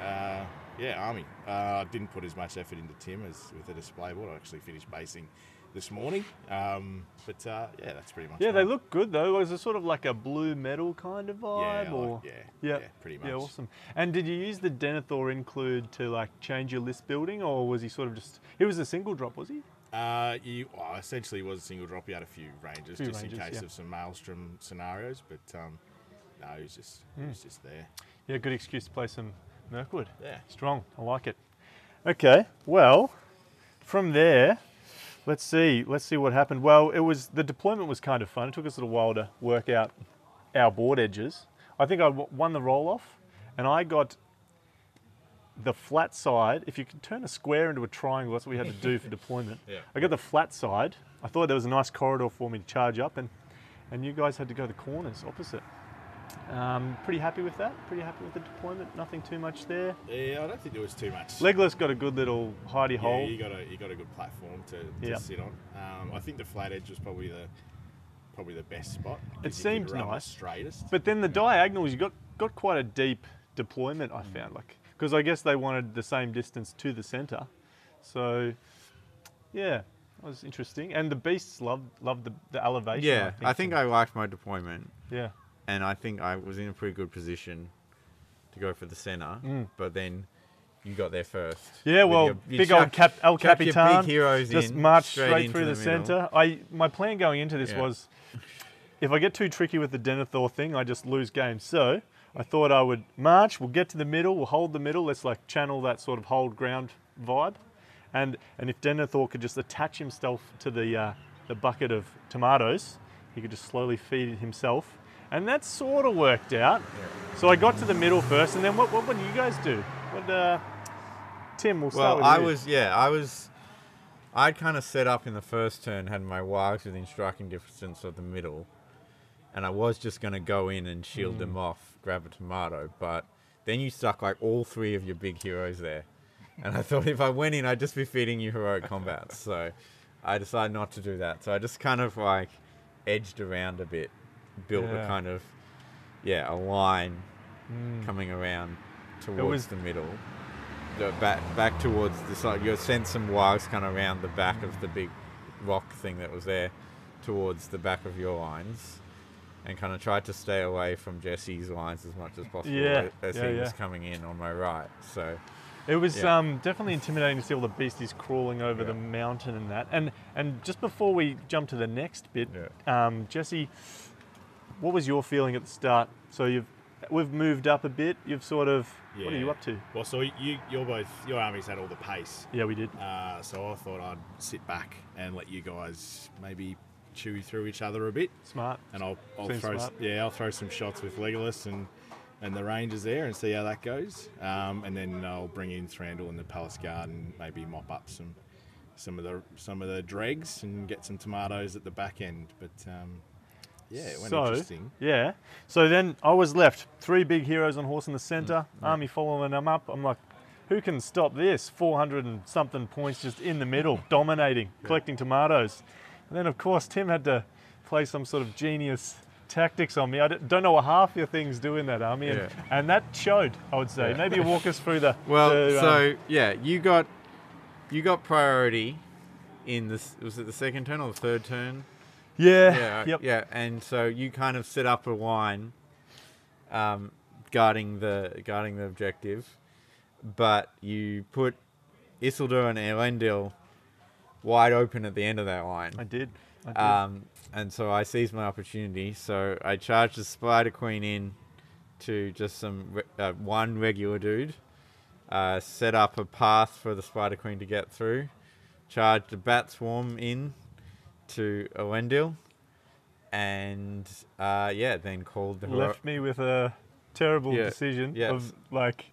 Uh, yeah, army. Uh, I didn't put as much effort into Tim as with the display board. I actually finished basing this morning. Um, but uh, yeah, that's pretty much. Yeah, they look good though. Was it sort of like a blue metal kind of vibe, I or like- yeah, yeah, yeah, pretty much. Yeah, awesome. And did you use the Denethor include to like change your list building, or was he sort of just? He was a single drop, was he? Uh, you well, essentially was a single drop. You had a few ranges Few just ranges, in case yeah. of some maelstrom scenarios, but um, no, he was just he Hmm. was just there. Yeah, good excuse to play some Mirkwood. Yeah. Strong. I like it. Okay, well, from there, let's see. Let's see what happened. Well, it was the deployment was kind of fun. It took us a little while to work out our board edges. I think I won the roll off, and I got the flat side. If you can turn a square into a triangle, that's what we had to do for deployment. Yeah. I got the flat side. I thought there was a nice corridor for me to charge up, and and you guys had to go the corners opposite. Um, pretty happy with that. Pretty happy with the deployment. Nothing too much there. Yeah, I don't think there was too much. Legless got a good little hidey yeah, hole. you got a you got a good platform to, to Yeah. sit on. Um, I think the flat edge was probably the probably the best spot. It seemed nice. straightest. But then the diagonals, you got got quite a deep deployment. I found like because I guess they wanted the same distance to the center. So yeah, that was interesting. And the beasts loved loved the, the elevation. Yeah, I think I liked my deployment. Yeah. and I think I was in a pretty good position to go for the center. Mm. But then you got there first. Yeah, with well, your- you big old chucked- Cap, El your Capitan big heroes just in, marched straight, into through the, middle. center. I my plan going into this Yeah. was, if I get too tricky with the Denethor thing, I just lose games. So I thought I would march. We'll get to the middle. We'll hold the middle. Let's like channel that sort of hold ground vibe, and and if Denethor could just attach himself to the uh, the bucket of tomatoes, he could just slowly feed himself. And that sort of worked out. So I got to the middle first, and then what, what, what you guys do? What, uh, Tim, we'll start Well, with I you. was yeah, I was. I'd kind of set up in the first turn, had my wargs within striking distance of the middle, and I was just going to go in and shield them Mm. off, grab a tomato, but then you stuck like all three of your big heroes there, and I thought if I went in, I'd just be feeding you heroic combats. So I decided not to do that. So I just kind of like edged around a bit, built Yeah. a kind of yeah a line Mm. coming around towards was- the middle back back towards the side. You sent some wargs kind of around the back of the big rock thing that was there, towards the back of your lines, and kind of tried to stay away from Jesse's lines as much as possible Yeah, as yeah, he was coming in on my right. So It was Yeah. um, definitely intimidating to see all the beasties crawling over the mountain and that. And and just before we jump to the next bit, um, Jesse, what was your feeling at the start? So you've we've moved up a bit. You've sort of what are you up to? Well, so you, you're both your armies had all the pace. Yeah, we did. Uh, so I thought I'd sit back and let you guys maybe chew through each other a bit. Smart. And I'll, I'll Seems throw smart. yeah I'll throw some shots with Legolas and and the Rangers there and see how that goes. Um, and then I'll bring in Thranduil and the Palace Guard and maybe mop up some some of the some of the dregs and get some tomatoes at the back end. But um, yeah, it went so, interesting. Yeah. So then I was left three big heroes on horse in the centre, Mm, army following them up. I'm like, who can stop this? 400 and something points just in the middle, dominating, collecting tomatoes. And then, of course, Tim had to play some sort of genius tactics on me. I don't know what half your things do in that army, and, Yeah. and that showed, I would say. Yeah. Maybe you walk us through the. well, the, um, so yeah, you got you got priority in this. Was it the second turn or the third turn? Yeah, Yeah. yep. Yeah. And so you kind of set up a line, um, guarding the guarding the objective, but you put Isildur and Elendil wide open at the end of that line. I did. I did. Um, and so I seized my opportunity. So I charged the Spider Queen in to just some re- uh, one regular dude, uh, set up a path for the Spider Queen to get through, charged the Bat Swarm in to Elendil, and uh, yeah, then called the Left me with a terrible Yeah, decision yes. of like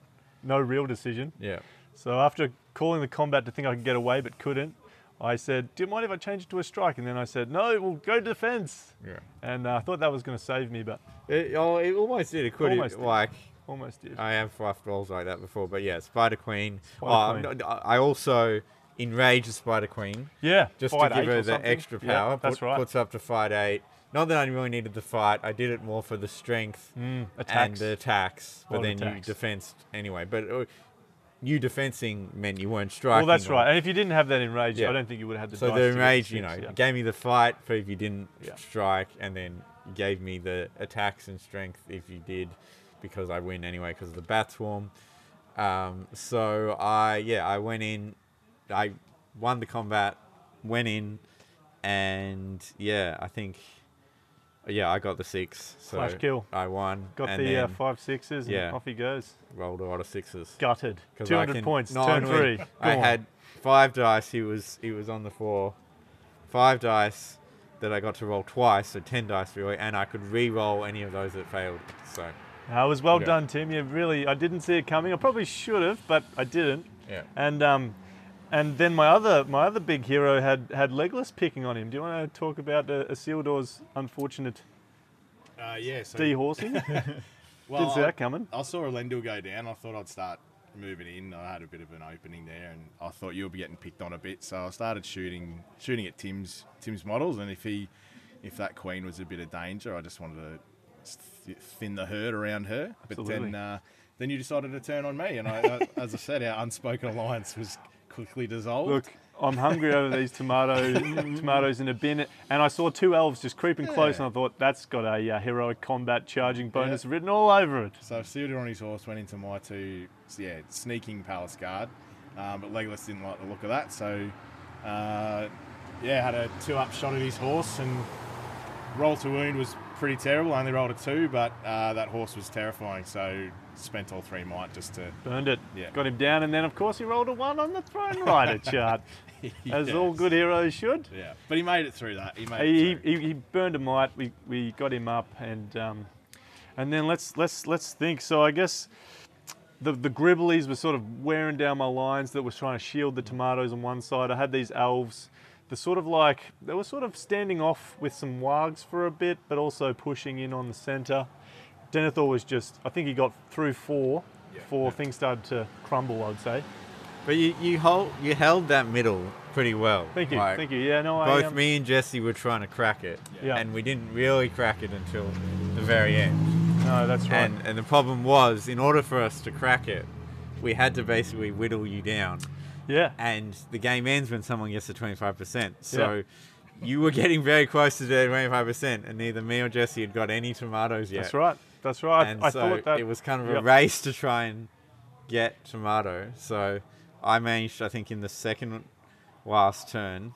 no real decision. Yeah. So after calling the combat to think I could get away but couldn't, I said, "Do you mind if I change it to a strike?" And then I said, "No, we'll go defense." Yeah. And uh, I thought that was going to save me, but It, oh, it almost did. It could Almost have, did. like almost did. I have fluffed rolls like that before, but yeah, Spider Queen. Spider oh, Queen. I also enraged the Spider Queen. yeah, just to give her the something. extra Yeah, power. that's put- right. Puts up to fight eight. Not that I really needed the fight. I did it more for the strength Mm, and the attacks. But then attacks. you defensed anyway. But uh, you defensing meant you weren't striking. well, that's right. And if you didn't have that enraged, Yeah. I don't think you would have had the So the enrage, you know, yeah. gave me the fight for if you didn't Yeah. strike, and then gave me the attacks and strength if you did, because I win anyway because of the bat swarm. Um, so I yeah I went in, I won the combat, went in, and yeah I think yeah I got the six. So Flash kill. I won. Got and the uh, five sixes, and yeah. off he goes. rolled a lot of sixes. Gutted. 'Cause Two I hundred can- points. no, turn three. Go I on. had five dice. He was he was on the four. Five dice that I got to roll twice, so ten dice really, and I could re-roll any of those that failed. So it was well Yeah. done, Tim. You really, I didn't see it coming. I probably should have, but I didn't. yeah, And um, and then my other my other big hero had had Legolas picking on him. Do you want to talk about uh, Isildur's unfortunate Uh, yeah, so dehorsing? well, Didn't see I- that coming. I saw Elendil go down. I thought I'd start moving in. I had a bit of an opening there, and I thought you'll be getting picked on a bit. So I started shooting, shooting at Tim's Tim's models, and if he, if that queen was a bit of danger, I just wanted to th- thin the herd around her. But Absolutely. then, uh, then you decided to turn on me, and I, as I said, our unspoken alliance was quickly dissolved. Look, I'm hungry over these tomato tomatoes in a bin, and I saw two elves just creeping close, and I thought that's got a uh, heroic combat charging bonus written all over it. So Isildur on his horse went into my two, yeah, sneaking palace guard, um, but Legolas didn't like the look of that. So, uh, yeah, had a two-up shot at his horse, and roll to wound was pretty terrible. I only rolled a two, but uh, that horse was terrifying. So spent all three might just to. Burned it, Yeah. got him down, and then of course he rolled a one on the thrown rider chart, as all good heroes should. Yeah, but he made it through that. He made He, it through. he, he burned a might. We, we got him up, and um, and then let's let's let's think. So I guess the the Gribblies were sort of wearing down my lines that was trying to shield the tomatoes on one side. I had these elves. The sort of like they were sort of standing off with some wargs for a bit, but also pushing in on the centre. Denethor was just. I think he got through four before things started to crumble. I'd say. but you you hold you held that middle pretty well. Thank you, Like, thank you. Yeah, no, I Both um, me and Jesse were trying to crack it, Yeah. and we didn't really crack it until the very end. No, that's right. And and the problem was, in order for us to crack it, we had to basically whittle you down. yeah. And the game ends when someone gets to twenty five percent. So you were getting very close to the twenty five percent, and neither me or Jesse had got any tomatoes yet. That's right. That's right. And I so thought that it was kind of a Yep. race to try and get tomato. So I managed, I think, in the second last turn,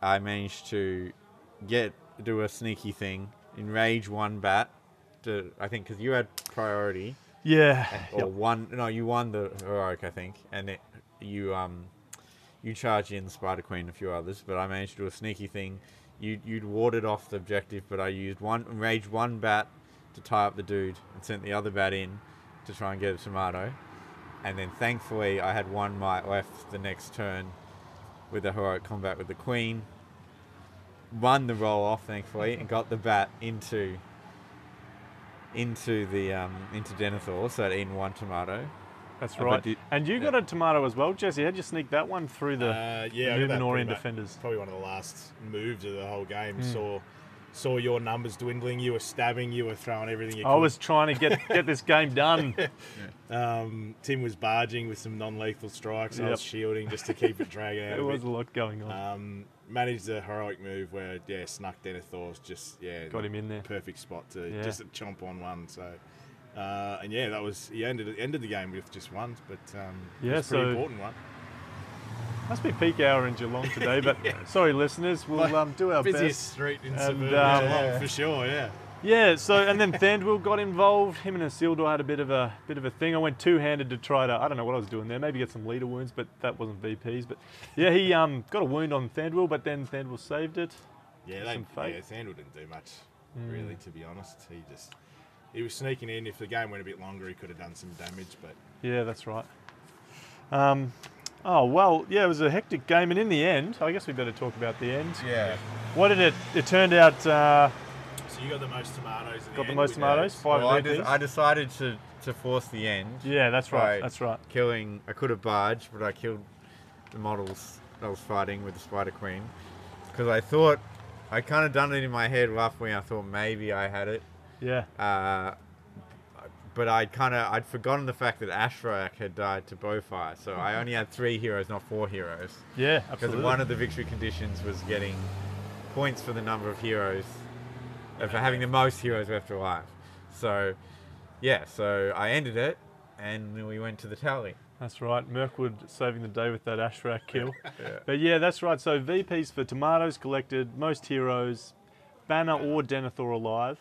I managed to get do a sneaky thing, enrage one bat. To, I think because you had priority, Yeah. or Yep. one. No, you won the heroic, I think, and it, you um, you charged in the Spider Queen and a few others, but I managed to do a sneaky thing. You you'd warded off the objective, but I used one enraged one bat to tie up the dude and sent the other bat in to try and get a tomato. And then thankfully, I had one might left the next turn with the heroic combat with the queen. Won the roll off, thankfully, and got the bat into into the um, into Denethor, so I'd eaten one tomato. That's Uh, right. did- and you got a tomato as well, Jesse. How'd you sneak that one through the Uh, yeah, I Numenorian defenders? Probably one of the last moves of the whole game. Hmm. Saw saw your numbers dwindling. You were stabbing. You were throwing everything you could. I was trying to get get this game done. Um, Tim was barging with some non-lethal strikes. I was shielding just to keep it dragging out. There was bit. a lot going on. Um, managed a heroic move where yeah, snuck Denethor's just yeah Got him in there. Perfect spot to Yeah. just chomp on one. So Uh, and yeah, that was he ended ended the game with just one, but um, Yeah, it was a pretty so- important one. Must be peak hour in Geelong today, but sorry, listeners, we'll um, do our Busiest best. street in And, um, Geelong for sure. Yeah. Yeah, so and then Thranduil got involved. Him and Isildur had a bit of a bit of a thing. I went two-handed to try to I don't know what I was doing there. Maybe get some leader wounds, but that wasn't VPs. But yeah, he um got a wound on Thranduil, but then Thranduil saved it. Yeah, they, yeah, Sandal didn't do much, Mm. really, to be honest. He just he was sneaking in. If the game went a bit longer, he could have done some damage. But Yeah, that's right. Um, oh well, yeah, it was a hectic game, and in the end, I guess we better talk about the end. Yeah. What did it? It turned out. Uh, so you got the most tomatoes. In got the end most tomatoes. Five Well, I, VPs. de- I decided to, to force the end. Yeah, that's right. That's right. Killing, I could have barged, but I killed the models I was fighting with the Spider Queen because I thought I kind of done it in my head roughly. I thought maybe I had it, Yeah. uh, but I'd kind of I'd forgotten the fact that Ashrak had died to Bowfire, so I only had three heroes, not four heroes. Yeah, absolutely. Because one of the victory conditions was getting points for the number of heroes, uh, for having the most heroes left alive. So, yeah, so I ended it, and then we went to the tally. That's right. Mirkwood saving the day with that Ashrak kill. But yeah, that's right. So VPs for tomatoes collected, most heroes, Banner or Denethor alive.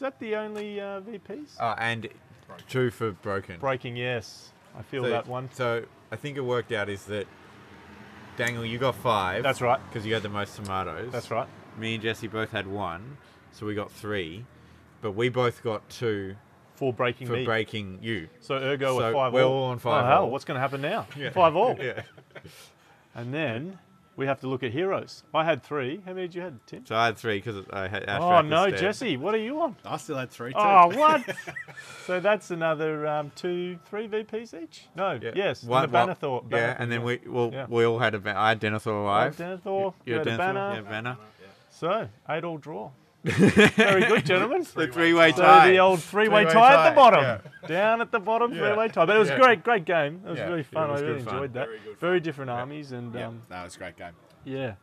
Is that the only uh, VPs? Uh, and two for broken. Breaking, yes. I feel so, that one. So I think it worked out is that Daniel, you got five. That's right. Because you had the most tomatoes. That's right. Me and Jesse both had one, so we got three, but we both got two For breaking for me. breaking you. So ergo So at five we're all. all on five Oh, hell, all. what's going to happen now? Five all. Yeah. And then we have to look at heroes. I had three. How many did you have, Tim? So I had three because I had. Ashrak oh no, instead. Jesse, what are you on? I still had three. Too. Oh, what? so that's another um, two, three VPs each? No, Yeah. yes. One- and the one- Bannerthor. Yeah, and then we well Yeah. we all had a ba- I had Denethor I alive. had Denethor, You you had had a Denethor, banner. Yeah, banner. So, eight all draw. Very good, gentlemen. The three-way So tie. the old three-way, Three-way tie, at the bottom. yeah. Down at the bottom, Yeah. three-way tie. But it was Yeah. great, great game. It was really fun. was I really fun. enjoyed that. Very good Very different armies and Yeah, um, no, it's a great game. yeah.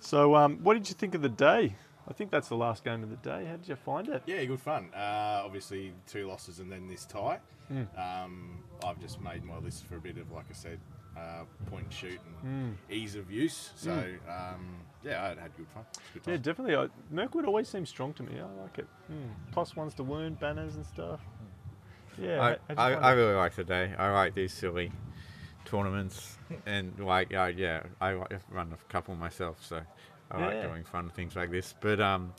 So, um, what did you think of the day? I think that's the last game of the day. How did you find it? Yeah, good fun. Uh, obviously, two losses and then this tie. Hmm. Um, I've just made my list for a bit of, like I said, uh, point and shoot and ease of use. So, um, yeah, I had good fun. Good Yeah, definitely. I, Mirkwood always seems strong to me. I like it. Mm. Plus ones to wound, banners and stuff. Yeah. I, how'd I, I really like the day. I like these silly tournaments and like uh, yeah, I run a couple myself, so I Yeah. like doing fun things like this. But um,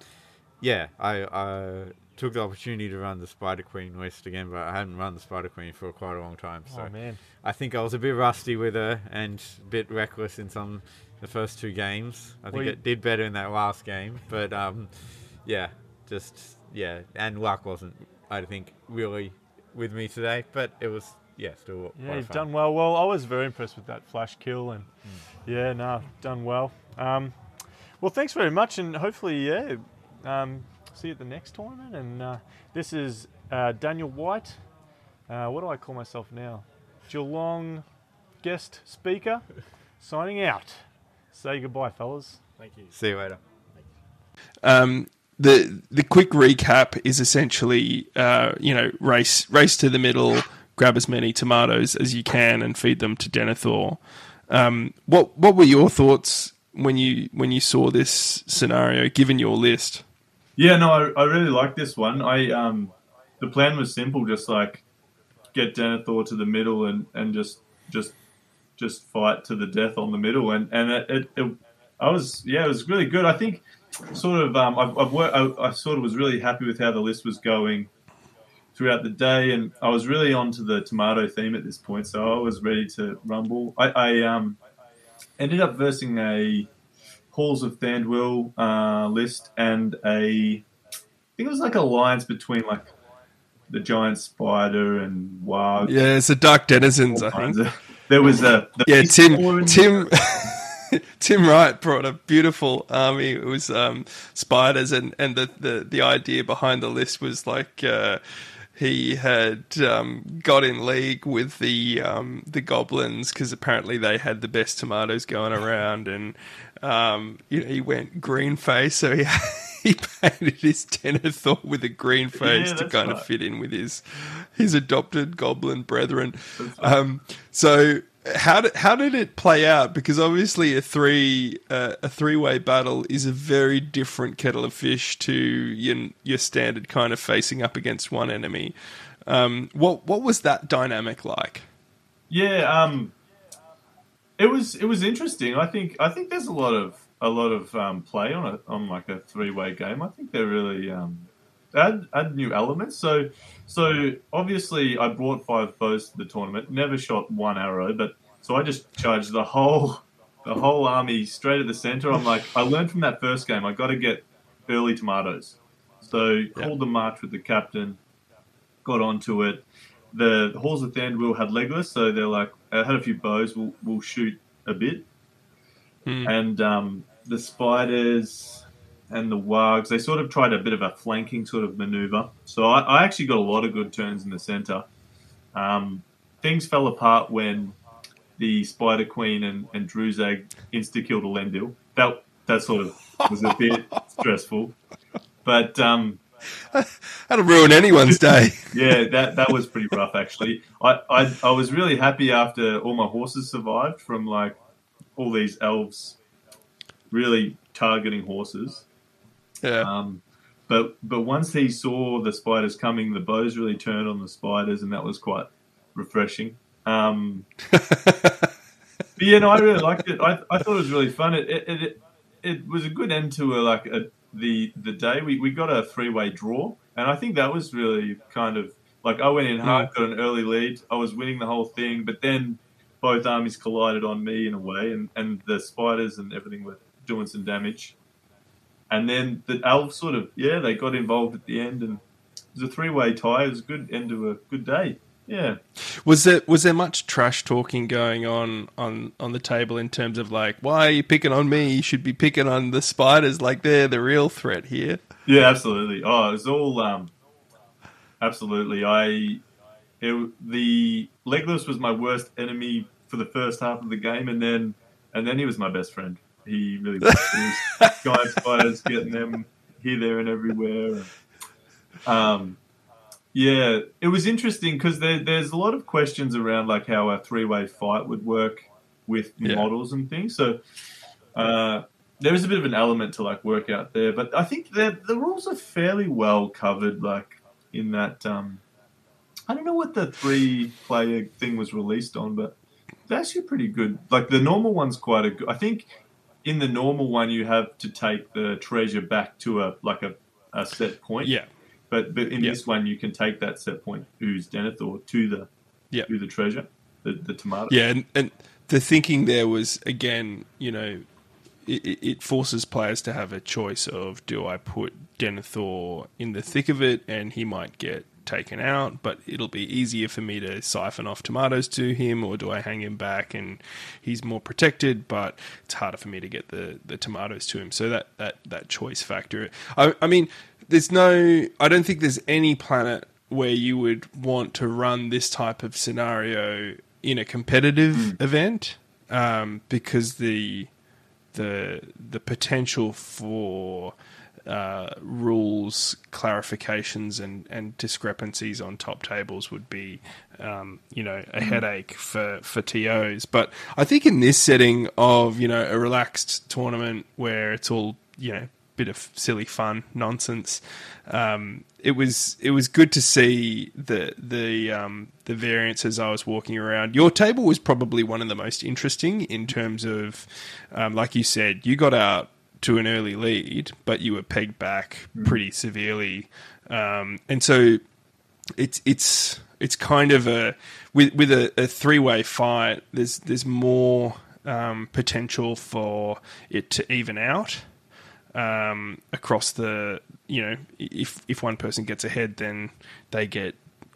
yeah, I, I took the opportunity to run the Spider Queen West again, but I hadn't run the Spider Queen for quite a long time. So Oh, man. I think I was a bit rusty with her and a bit reckless in some the first two games. I think Well, it did better in that last game, but um, yeah, just yeah, and luck wasn't I think really with me today, but it was yeah, still Yeah, you've fun. done well. Well, I was very impressed with that flash kill, and Hmm. yeah, no, done well. Um, well, thanks very much, and hopefully, yeah, um, see you at the next tournament. And uh, this is uh, Daniel White. Uh, what do I call myself now? Geelong guest speaker, signing out. Say goodbye, fellas. Thank you. See you later. um, the the quick recap is essentially uh, you know race race to the middle, grab as many tomatoes as you can, and feed them to Denethor. Um, what what were your thoughts when you when you saw this scenario, given your list? Yeah, no, I, I really like this one. I um, the plan was simple, just like get Denethor to the middle and, and just just just fight to the death on the middle, and and it, it, it I was yeah, it was really good. I think sort of um, I've, I've worked, I, I sort of was really happy with how the list was going throughout the day, and I was really onto the tomato theme at this point, so I was ready to rumble. I, I um, ended up versing a Halls of Thranduil uh, list and a I think it was like a alliance between like the giant spider and Wag. Yeah, it's the Dark Denizens, I think. There was a the Yeah, Tim Tim Tim Wright brought a beautiful army. It was um, spiders, and, and the, the, the idea behind the list was like uh, he had um, got in league with the um, the goblins because apparently they had the best tomatoes going around, and um, you know he went green face, so he he painted his Denethor with a green face Yeah, to kind of fit in with his his adopted goblin brethren. Um, so how did how did it play out? Because obviously a three uh, a three way battle is a very different kettle of fish to your your standard kind of facing up against one enemy. Um, what what was that dynamic like? Yeah, um, it was it was interesting. I think I think there's a lot of a lot of um, play on a on like a three way game. I think they're really um, add add new elements. So so obviously I brought five bows to the tournament. Never shot one arrow, but so I just charged the whole the whole army straight at the center. I'm like I learned from that first game. I got to get early tomatoes. So called the march with the captain, got onto it. The Halls of Thranduil had legless, so they're like, I had a few bows, we'll, we'll shoot a bit. And um, the spiders and the wargs, they sort of tried a bit of a flanking sort of maneuver. So I, I actually got a lot of good turns in the center. Um, things fell apart when the Spider Queen and, and Druzhag insta killed Elendil. That, that sort of was a bit stressful. But um, That'll ruin anyone's day. yeah, that that was pretty rough actually. I, I I was really happy after all my horses survived from like all these elves really targeting horses. Yeah. Um, but but once he saw the spiders coming, the bows really turned on the spiders, and that was quite refreshing. Um, but yeah, no, I really liked it. I, I thought it was really fun. It it, it, it was a good end to a, like a, the the day. We, we got a three way draw, and I think that was really kind of like I went in hard, got an early lead. I was winning the whole thing, but then both armies collided on me in a way, and, and the spiders and everything were doing some damage. And then the elves sort of yeah, they got involved at the end, and it was a three way tie. It was a good end of a good day. Yeah. Was there was there much trash talking going on on on the table in terms of like why are you picking on me? You should be picking on the spiders like they're the real threat here. Yeah, absolutely. Oh, it was all um, absolutely. I it, the Legolas was my worst enemy for the first half of the game, and then and then he was my best friend. He really was. Guiding spiders, getting them here, there, and everywhere. Um, yeah, it was interesting because there, there's a lot of questions around like how a three way fight would work with Yeah. models and things. So uh, there is a bit of an element to like work out there, but I think the the rules are fairly well covered. Like in that, um, I don't know what the three player thing was released on, but it's actually pretty good. Like the normal one's quite a good. I think in the normal one you have to take the treasure back to a like a, a set point. Yeah. But but in Yeah. this one you can take that set point who's Denethor to the Yeah. to the treasure, the the tomato. Yeah, and, and the thinking there was again, you know, it, it- it forces players to have a choice of do I put Denethor in the thick of it and he might get taken out, but it'll be easier for me to siphon off tomatoes to him, or do I hang him back and he's more protected, but it's harder for me to get the, the tomatoes to him. So that, that, that choice factor. I, I mean, there's no, I don't think there's any planet where you would want to run this type of scenario in a competitive event um, because the the the potential for uh, rules clarifications and, and discrepancies on top tables would be um, you know a headache for for TOs. But I think in this setting of you know a relaxed tournament where it's all you know bit of silly fun nonsense. Um, it was it was good to see the the um, the variance as I was walking around. Your table was probably one of the most interesting in terms of, um, like you said, you got out to an early lead, but you were pegged back pretty severely, um, and so it's it's it's kind of a with with a, a three way fight. There's there's more um, potential for it to even out um, across the you know if if one person gets ahead, then they get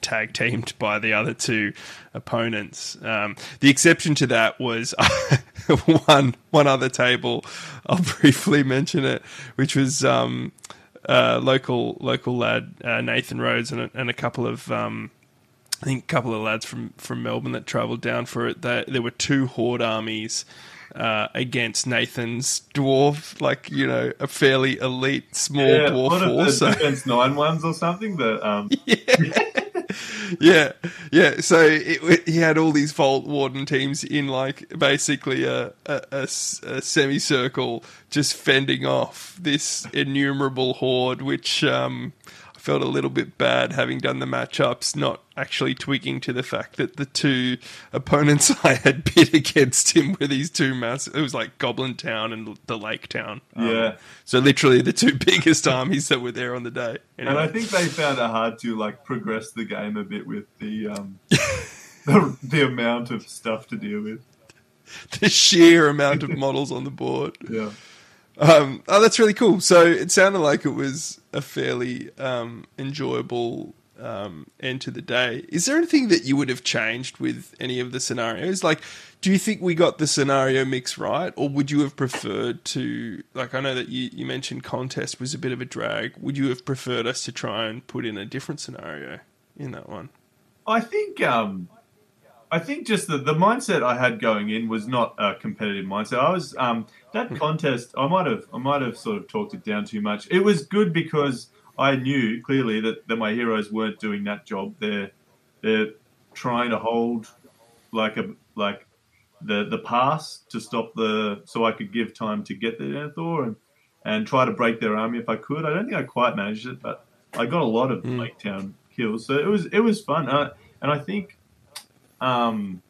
tag teamed by the other two opponents. Um, the exception to that was one one other table. I'll briefly mention it, which was um, uh, local local lad uh, Nathan Rhodes and a, and a couple of. Um, I think a couple of lads from, from Melbourne that travelled down for it. There, there were two horde armies uh, against Nathan's dwarf, like you know, a fairly elite small Yeah, dwarf one of force. the So- defense nine ones or something. That um, yeah, yeah. Yeah. So it, he had all these Vault Warden teams in like basically a, a, a a semicircle, just fending off this innumerable horde, which um, felt a little bit bad having done the matchups, not actually twigging to the fact that the two opponents I had bid against him were these two massive. It was like Goblin Town and the Lake Town. Um, Yeah. So literally the two biggest armies that were there on the day. and I think they found it hard to like progress the game a bit with the um, the, the amount of stuff to deal with. the sheer amount of models on the board. Yeah. Um, oh, that's really cool. So it sounded like it was a fairly um, enjoyable um, end to the day. Is there anything that you would have changed with any of the scenarios? Like, do you think we got the scenario mix right, or would you have preferred to? Like, I know that you, you mentioned contest was a bit of a drag. Would you have preferred us to try and put in a different scenario in that one? I think um, I think just the, the mindset I had going in was not a competitive mindset. I was um, that contest. I might have I might have sort of talked it down too much. It was good because I knew clearly that, that my heroes weren't doing that job. They're they're trying to hold like a like the the pass to stop the so I could give time to get the Denethor and and try to break their army if I could. I don't think I quite managed it, but I got a lot of Lake Town kills, so it was it was fun. Uh, and I think um,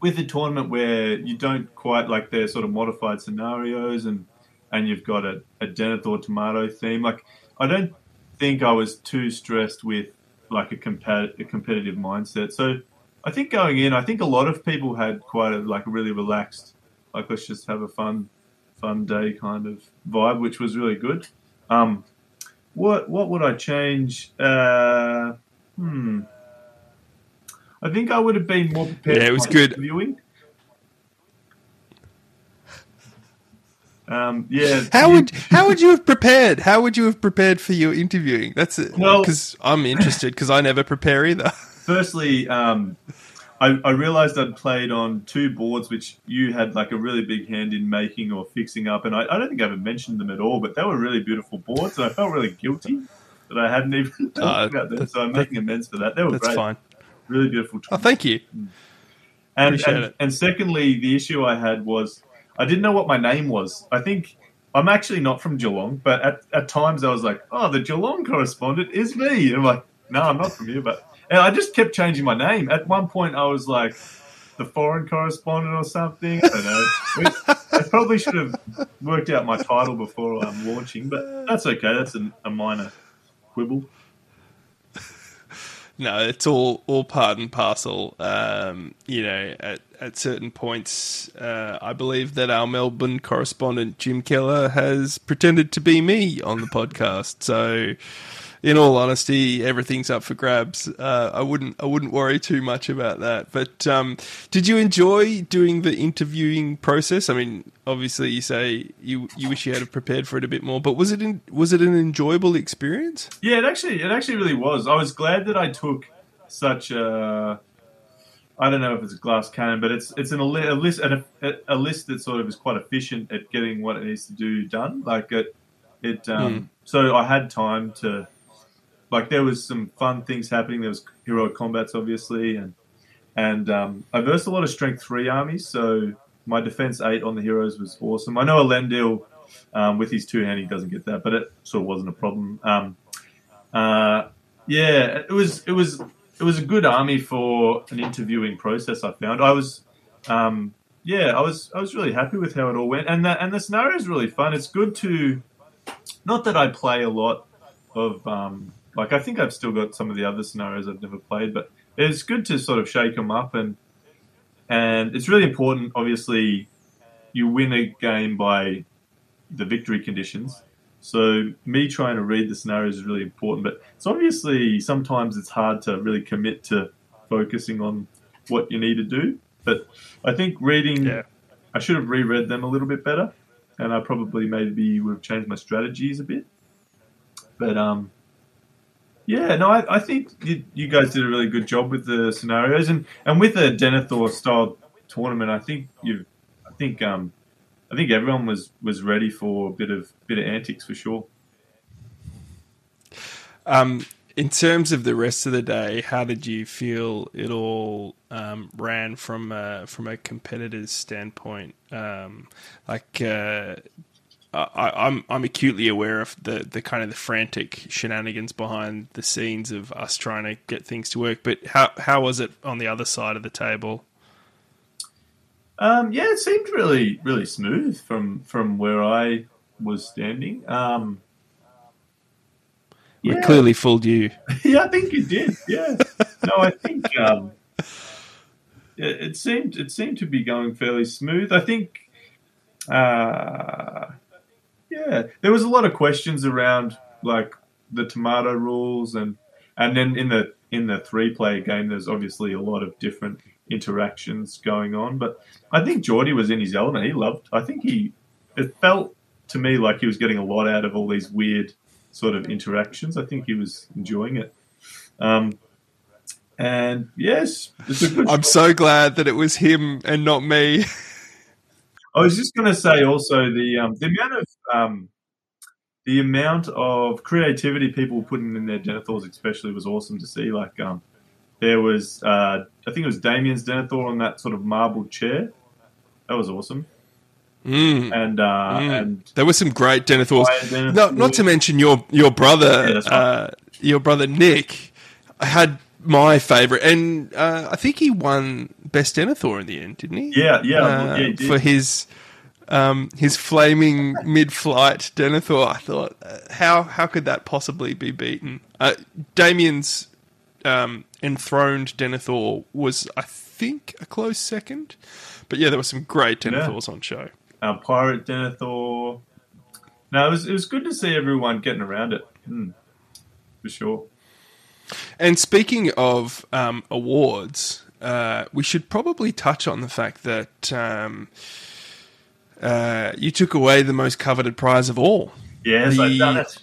with a tournament where you don't quite like their sort of modified scenarios and and you've got a, a Denethor tomato theme, like I don't think I was too stressed with like a, compa- a competitive mindset. So I think going in, I think a lot of people had quite a like a really relaxed, like let's just have a fun, fun day kind of vibe, which was really good. Um, what what would I change? Uh, hmm. I think I would have been more prepared. Yeah, it was good. Interviewing. Um, yeah. How you- would how would you have prepared? How would you have prepared for your interviewing? That's it. Well- because I'm interested because I never prepare either. Firstly, um, I, I realized I'd played on two boards which you had like a really big hand in making or fixing up, and I, I don't think I ever mentioned them at all, but they were really beautiful boards, and I felt really guilty that I hadn't even talked Uh, about them. that- So I'm making amends for that. They were That's great, fine. Really beautiful. Oh, thank you. Mm. And, Appreciate and, it. and secondly, the issue I had was I didn't know what my name was. I think I'm actually not from Geelong, but at, at times I was like, oh, the Geelong correspondent is me. And I'm like, no, I'm not from here. But and I just kept changing my name. At one point, I was like the foreign correspondent or something. I don't know. I probably should have worked out my title before I'm launching, but that's okay. That's a, a minor quibble. No, it's all all part and parcel. Um, you know, at at certain points, uh, I believe that our Melbourne correspondent Jim Keller has pretended to be me on the podcast. So, in all honesty, everything's up for grabs. Uh, I wouldn't I wouldn't worry too much about that. But um, did you enjoy doing the interviewing process? I mean, obviously, you say you you wish you had prepared for it a bit more, but was it in, was it an enjoyable experience? Yeah, it actually it actually really was. I was glad that I took such a I don't know if it's a glass cannon, but it's it's an, a list a, a list that sort of is quite efficient at getting what it needs to do done. Like it it um, so I had time to like there was some fun things happening. There was heroic combats obviously and and um, I versed a lot of strength three armies, so my defense eight on the heroes was awesome. I know Elendil um, with his two hand he doesn't get that, but it sort of wasn't a problem. Um, uh, yeah, it was it was it was a good army for an interviewing process. I found I was, um, yeah, I was I was really happy with how it all went, and that and the scenario is really fun. It's good to, not that I play a lot of um, like I think I've still got some of the other scenarios I've never played, but it's good to sort of shake them up and and it's really important. Obviously, you win a game by the victory conditions. So me trying to read the scenarios is really important, but it's obviously sometimes it's hard to really commit to focusing on what you need to do. But I think reading, Yeah. I should have reread them a little bit better, and I probably maybe would have changed my strategies a bit. But um, yeah, no, I, I think you, you guys did a really good job with the scenarios, and and with a Denethor style tournament, I think you've think um, I think everyone was was ready for a bit of bit of antics for sure. Um, in terms of the rest of the day, how did you feel it all um, ran from a, from a competitor's standpoint? Um, like, uh, I, I'm I'm acutely aware of the, the kind of the frantic shenanigans behind the scenes of us trying to get things to work. But how how was it on the other side of the table? Um, yeah, it seemed really really smooth from from where I was standing. Um, We yeah. clearly fooled you. yeah, I think you did. Yeah. no, I think um, it, it seemed it seemed to be going fairly smooth. I think, uh, yeah, there was a lot of questions around like the tomato rules and and then in the in the three player game, there's obviously a lot of different interactions going on. But I think Geordie was in his element. He loved. I think he. It felt to me like he was getting a lot out of all these weird sort of interactions. I think he was enjoying it. Um, and yes, it's a good. I'm so glad that it was him and not me. I was just going to say also the um, the amount of um, the amount of creativity people were putting in their Denethors, especially, was awesome to see. Like um, there was, uh, I think it was Damien's Denethor on that sort of marble chair. That was awesome. Mm. And uh, Mm. and There were some great Denethors. No, not to mention your your brother, Yeah, uh, your brother Nick, had my favorite, and uh, I think he won best Denethor in the end, didn't he? Yeah, yeah, Uh, yeah, he for his um, his flaming mid-flight Denethor. I thought, uh, how how could that possibly be beaten? Uh, Damien's um, enthroned Denethor was, I think, a close second, but yeah, there were some great Yeah. Denethors on show. uh, Pirate Denethor. No, it was it was good to see everyone getting around it. Mm, for sure. And speaking of um, awards, uh, we should probably touch on the fact that um, uh, you took away the most coveted prize of all. Yes, I've done it.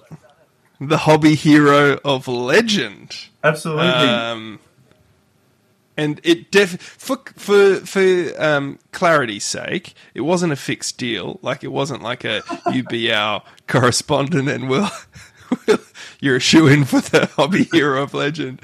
The Hobby Hero of Legend. Absolutely. Um, and it def- for for for um, clarity's sake, it wasn't a fixed deal. Like it wasn't like a you be our correspondent and we'll, we'll you're a shoe in for the hobby hero of legend.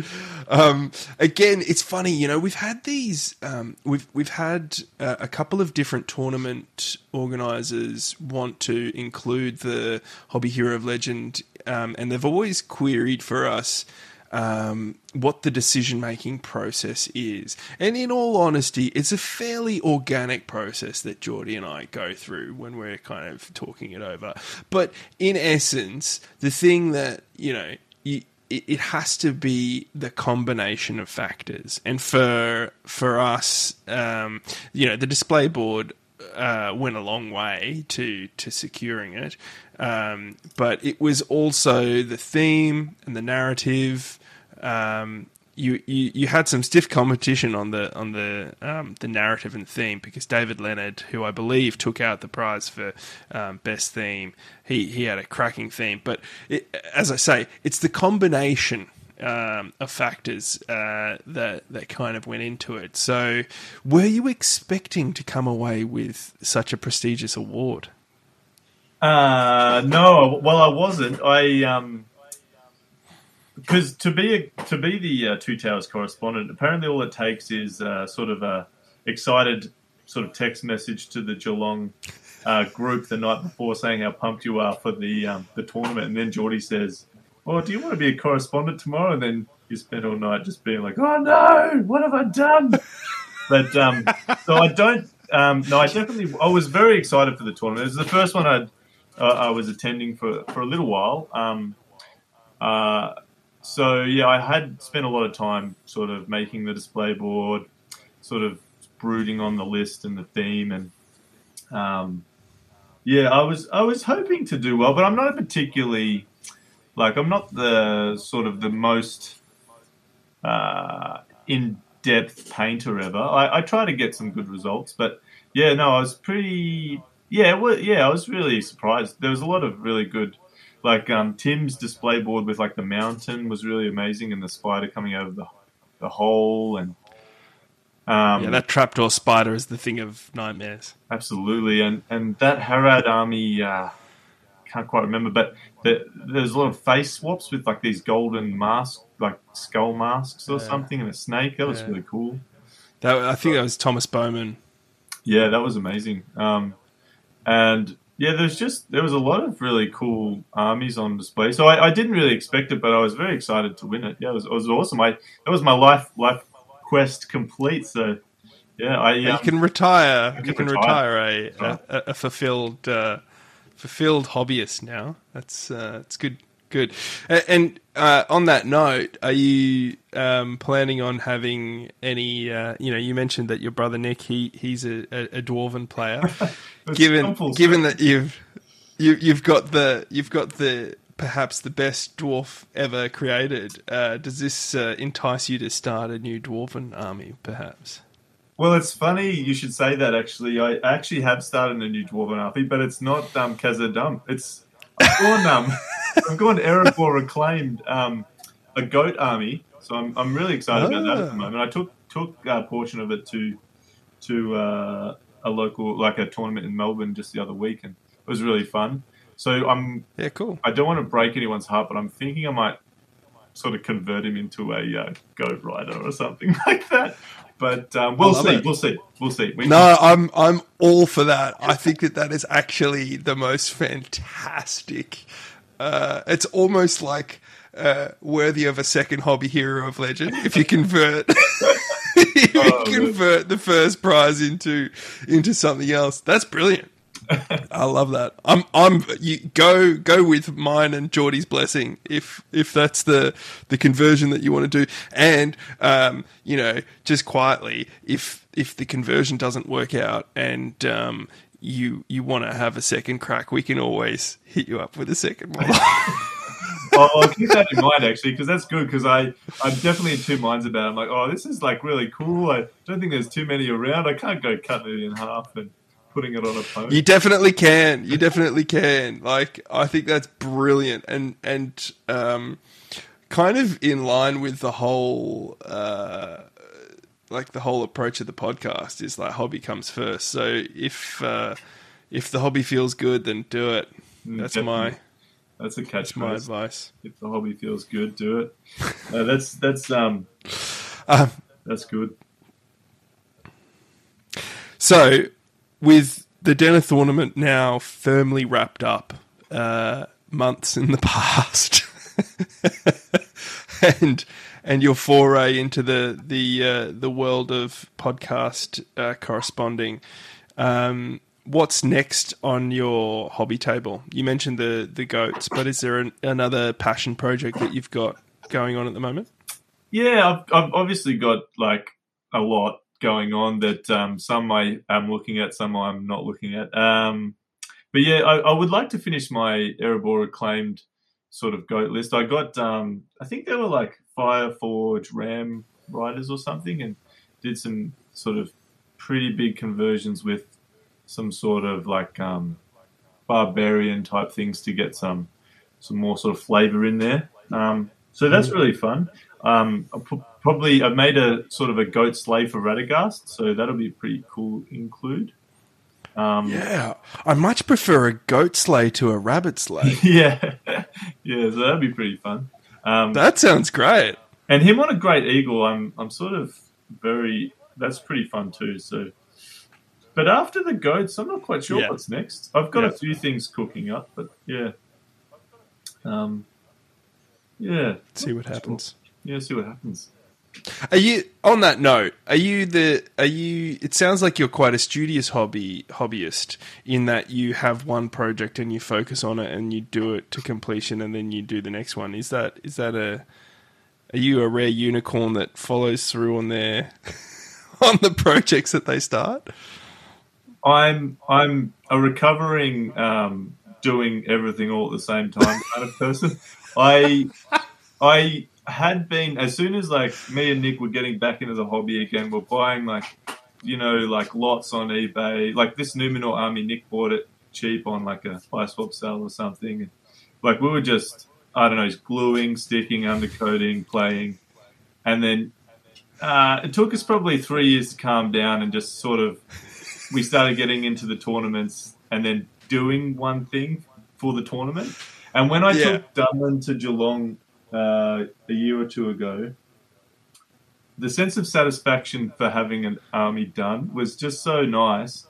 Um, again, it's funny, you know. We've had these. Um, we've we've had uh, a couple of different tournament organisers want to include the hobby hero of legend, um, and they've always queried for us um, what the decision making process is. And in all honesty, it's a fairly organic process that Geordie and I go through when we're kind of talking it over. But in essence, the thing that, you know, it, it has to be the combination of factors. And for for us, um, you know, the display board uh, went a long way to to securing it. Um, but it was also the theme and the narrative. Um, you, you you had some stiff competition on the on the um, the narrative and theme because David Leonard, who I believe took out the prize for um, best theme, he he had a cracking theme. But it, as I say, it's the combination um, of factors uh, that that kind of went into it. So, were you expecting to come away with such a prestigious award? Uh, no, well, I wasn't. I um, because to be a, to be the uh, Two Towers correspondent, apparently all it takes is uh, sort of a excited sort of text message to the Geelong uh, group the night before saying how pumped you are for the um, the tournament, and then Geordie says, "Well, do you want to be a correspondent tomorrow?" And then you spend all night just being like, "Oh no, what have I done?" but um, so I don't. Um, no, I definitely. I was very excited for the tournament. It was the first one I'd uh, I was attending for for a little while. Um, uh, so yeah, I had spent a lot of time sort of making the display board, sort of brooding on the list and the theme, and um, yeah, I was I was hoping to do well, but I'm not a particularly like I'm not the sort of the most uh, in depth painter ever. I, I try to get some good results, but yeah, no, I was pretty yeah, well, yeah, I was really surprised. There was a lot of really good, like um, Tim's display board with like the mountain was really amazing, and the spider coming out of the the hole, and Um, Yeah, that trapdoor spider is the thing of nightmares. Absolutely, and and that Harad army uh, can't quite remember, but the, there's a lot of face swaps with like these golden masks, like skull masks or something, and a snake. That was Yeah. really cool. That I think that was Thomas Bowman. Yeah, that was amazing. Um, and yeah, there's just there was a lot of really cool armies on display. So I, I didn't really expect it, but I was very excited to win it. Yeah, it was, it was awesome. I that was my life life quest complete. So yeah, I you um, can retire. can You can retire. retire a, a, a fulfilled uh, fulfilled hobbyist now. That's uh, it's good. Good. And uh, on that note, are you um, planning on having any? Uh, you know, you mentioned that your brother Nick he he's a, a, a dwarven player. given full given that you've you, you've got the you've got the perhaps the best dwarf ever created. Uh, does this uh, entice you to start a new dwarven army? Perhaps. Well, it's funny you should say that. Actually, I actually have started a new dwarven army, but it's not um, Khazad-dûm. It's I've gone um, I've gone Erebor reclaimed um, a goat army, so I'm, I'm really excited about that at the Ah. moment. I took took a portion of it to to uh, a local like a tournament in Melbourne just the other week, and it was really fun. So I'm Yeah, cool. I don't want to break anyone's heart, but I'm thinking I might sort of convert him into a uh, goat rider or something like that. But um, we'll see, we'll see, we'll see. We No, I'm I'm all for that. I think that that is actually the most fantastic. Uh, it's almost like uh, worthy of a second hobby hero of legend if you convert if you Oh, convert the first prize into into something else. That's brilliant. I love that. I'm I'm you go go with mine and Geordie's blessing if if that's the the conversion that you want to do. And um, you know, just quietly, if if the conversion doesn't work out and um you you want to have a second crack, we can always hit you up with a second one. I'll, I'll keep that in mind actually, because that's good. Because I I'm definitely in two minds about. it. I'm like, oh, this is like really cool. I don't think there's too many around. I can't go cutting it in half and putting it on a. You definitely can. You definitely can. Like I think that's brilliant and and um, kind of in line with the whole uh, like the whole approach of the podcast is like hobby comes first. So if uh, if the hobby feels good, then do it. That's my. That's a that's my advice. If the hobby feels good, do it. No, that's that's um Um, that's good. So, with the Denethornament now firmly wrapped up, uh, months in the past, and and your foray into the the uh, the world of podcast uh, corresponding, um, what's next on your hobby table? You mentioned the the goats, but is there an, another passion project that you've got going on at the moment? Yeah, I've, I've obviously got like a lot going on that um, some I am looking at, some I'm not looking at. Um, but yeah, I, I would like to finish my Erebor reclaimed sort of goat list. I got, um, I think there were like Fireforge Ram riders or something, and did some sort of pretty big conversions with some sort of like um, barbarian type things to get some some more sort of flavor in there. Um, so that's really fun. Um, I'll pu- probably I've made a sort of a goat slave for Radagast, so that'll be a pretty cool include. Um, Yeah, I much prefer a goat sleigh to a rabbit sleigh. yeah, yeah. So that'd be pretty fun. Um, that sounds great. and him on a great eagle, I'm I'm sort of very. That's pretty fun too. So, but after the goats, I'm not quite sure Yeah. what's next. I've got Yeah. a few things cooking up, but yeah, um, yeah, See what happens. yeah. See what happens. Are you on that note? Are you the? Are you? It sounds like you're quite a studious hobby hobbyist in that you have one project and you focus on it and you do it to completion and then you do the next one. Is that is that a? Are you a rare unicorn that follows through on their on the projects that they start? I'm I'm a recovering um, doing everything all at the same time kind of person. I I had been as soon as like me and Nick were getting back into the hobby again, we're buying like you know like lots on eBay. Like this Numenor army, Nick bought it cheap on like a buy swap sale or something. Like we were just I don't know, just gluing, sticking, undercoating, playing, and then uh, it took us probably three years to calm down and just sort of we started getting into the tournaments and then doing one thing for the tournament. And when I Yeah. took Dunman to Geelong uh, a year or two ago, the sense of satisfaction for having an army done was just so nice,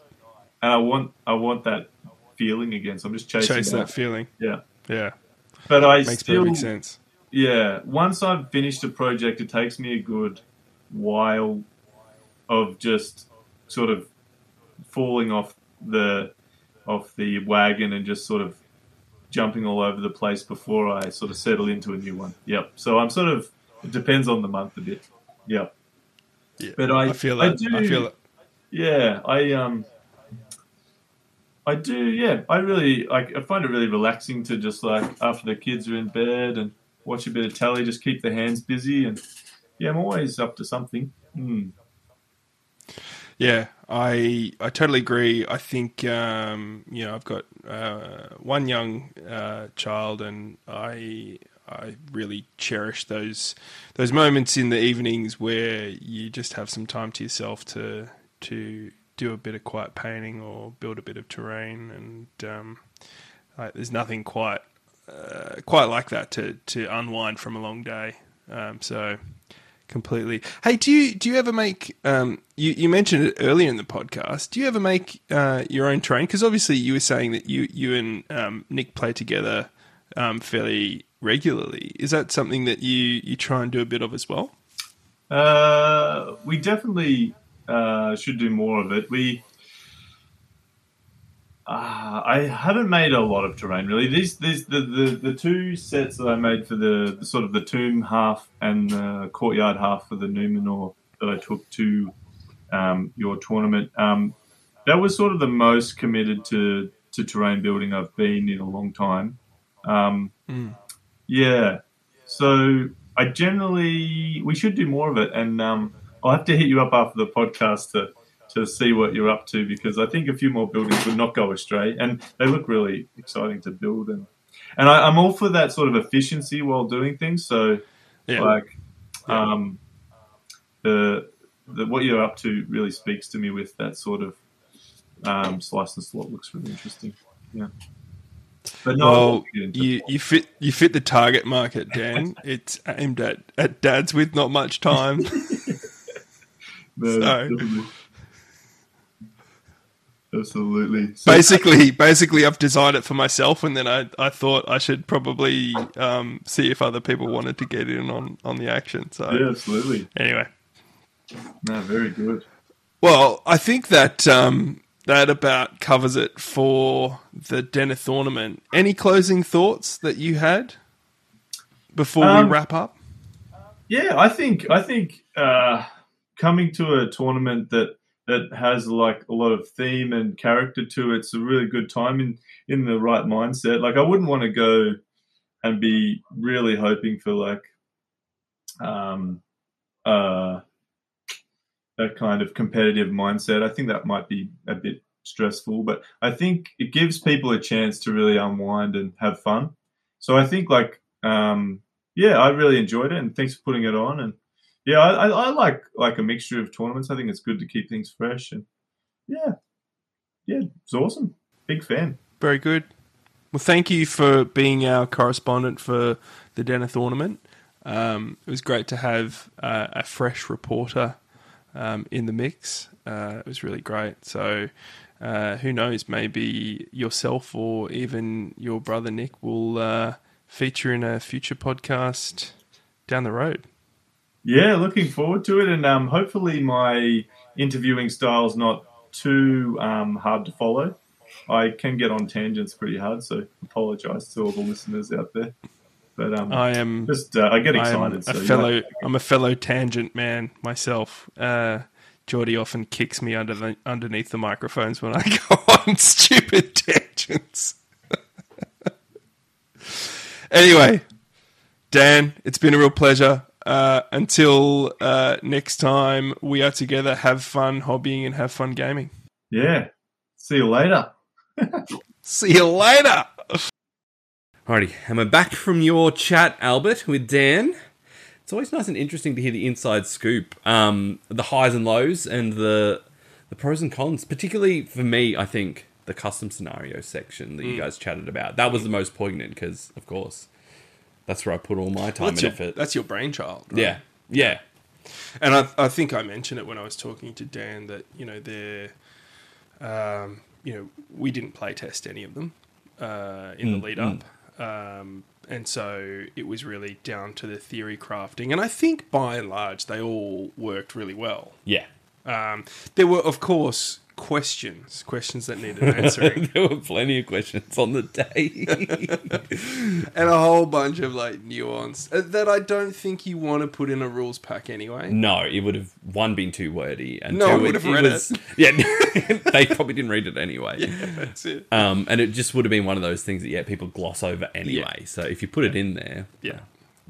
and I want I want that feeling again. So I'm just chasing Chase that that. feeling. Yeah, Yeah, but I makes still perfect sense. yeah, once I've finished a project, it takes me a good while of just sort of falling off the off the wagon and just sort of jumping all over the place before I sort of settle into a new one. Yep. So I'm sort of it depends on the month a bit. Yep. Yeah, But I- I feel that. I, do- feel that. Yeah, I um, I do. Yeah, I really like. I find it really relaxing to just like after the kids are in bed and watch a bit of telly, just keep the hands busy, and yeah, I'm always up to something. Hmm. Yeah, I I totally agree. I think um, you know I've got uh, one young uh, child, and I I really cherish those those moments in the evenings where you just have some time to yourself to to do a bit of quiet painting or build a bit of terrain, and um, there's nothing quite uh, quite like that to to unwind from a long day. Um, so completely. Hey, do you do you ever make? Um, you you mentioned it earlier in the podcast. Do you ever make uh, your own train? Because obviously you were saying that you you and um, Nick play together um, fairly regularly. Is that something that you you try and do a bit of as well? Uh, we definitely uh, should do more of it. We, uh, I haven't made a lot of terrain really. These, these, the, the, the two sets that I made for the, the sort of the tomb half and the courtyard half for the Numenor that I took to um, your tournament. Um, that was sort of the most committed to to terrain building I've been in a long time. Um, Yeah. So I generally we should do more of it, and um, I'll have to hit you up after the podcast to to see what you're up to because I think a few more buildings would not go astray, and they look really exciting to build, and and I, I'm all for that sort of efficiency while doing things. So Yeah. like um, the the what you're up to really speaks to me with that sort of um, slice and slot looks really interesting. Yeah. But no, well, won't get into you, you fit you fit the target market, Dan. it's aimed at, at dads with not much time. No, So- definitely. Absolutely. So, basically, basically, I've designed it for myself, and then I, I thought I should probably um, see if other people wanted to get in on, on the action. So yeah, absolutely. anyway, No, very good. well, I think that um, that about covers it for the Denethornament. Any closing thoughts that you had before Um, we wrap up? Yeah, I think I think uh, coming to a tournament that that has like a lot of theme and character to it. it's a really good time in in the right mindset. Like I wouldn't want to go and be really hoping for like um uh that kind of competitive mindset. I think that might be a bit stressful, but I think it gives people a chance to really unwind and have fun. So I think like um yeah, I really enjoyed it, and thanks for putting it on. And yeah, I, I, like like a mixture of tournaments. I think it's good to keep things fresh, and yeah, yeah, it's awesome. Big fan. Very good. Well, thank you for being our correspondent for the Denethornament. Um, it was great to have uh, a fresh reporter um, in the mix. Uh, it was really great. So, uh, who knows? Maybe yourself or even your brother Nick will uh, feature in a future podcast down the road. Yeah, looking forward to it, and um, hopefully my interviewing style's not too um, hard to follow. I can get on tangents pretty hard, so apologise to all the listeners out there. But um, I am just uh, I get I am excited. a so, fellow. I'm a fellow tangent man myself. Uh, Geordie often kicks me under the, underneath the microphones when I go on stupid tangents. anyway, Dan, it's been a real pleasure. Uh, until uh, next time we are together, have fun hobbying and have fun gaming. Yeah. See you later. See you later. Alrighty, and we're back from your chat, Albert, with Dan. it's always nice and interesting to hear the inside scoop, um, the highs and lows, and the the pros and cons. Particularly for me, I think the custom scenario section that you Mm. guys chatted about that was the most poignant because, of course, that's where I put all my time that's and your, effort. that's your brainchild. right? yeah, yeah, And I, I think I mentioned it when I was talking to Dan that you know they're, um, you know, we didn't play test any of them uh, in Mm, the lead up, um, and so it was really down to the theory crafting. And I think by and large they all worked really well. yeah. Um, there were, of course, questions, questions that needed answering, there were plenty of questions on the day. and a whole bunch of like nuance uh, that I don't think you want to put in a rules pack anyway. no, it would have one been too wordy, and No two, would have read was, Yeah, they probably didn't read it anyway. Yeah, That's it. Um, and it just would have been one of those things that yeah, people gloss over anyway. So if you put it in there, Yeah.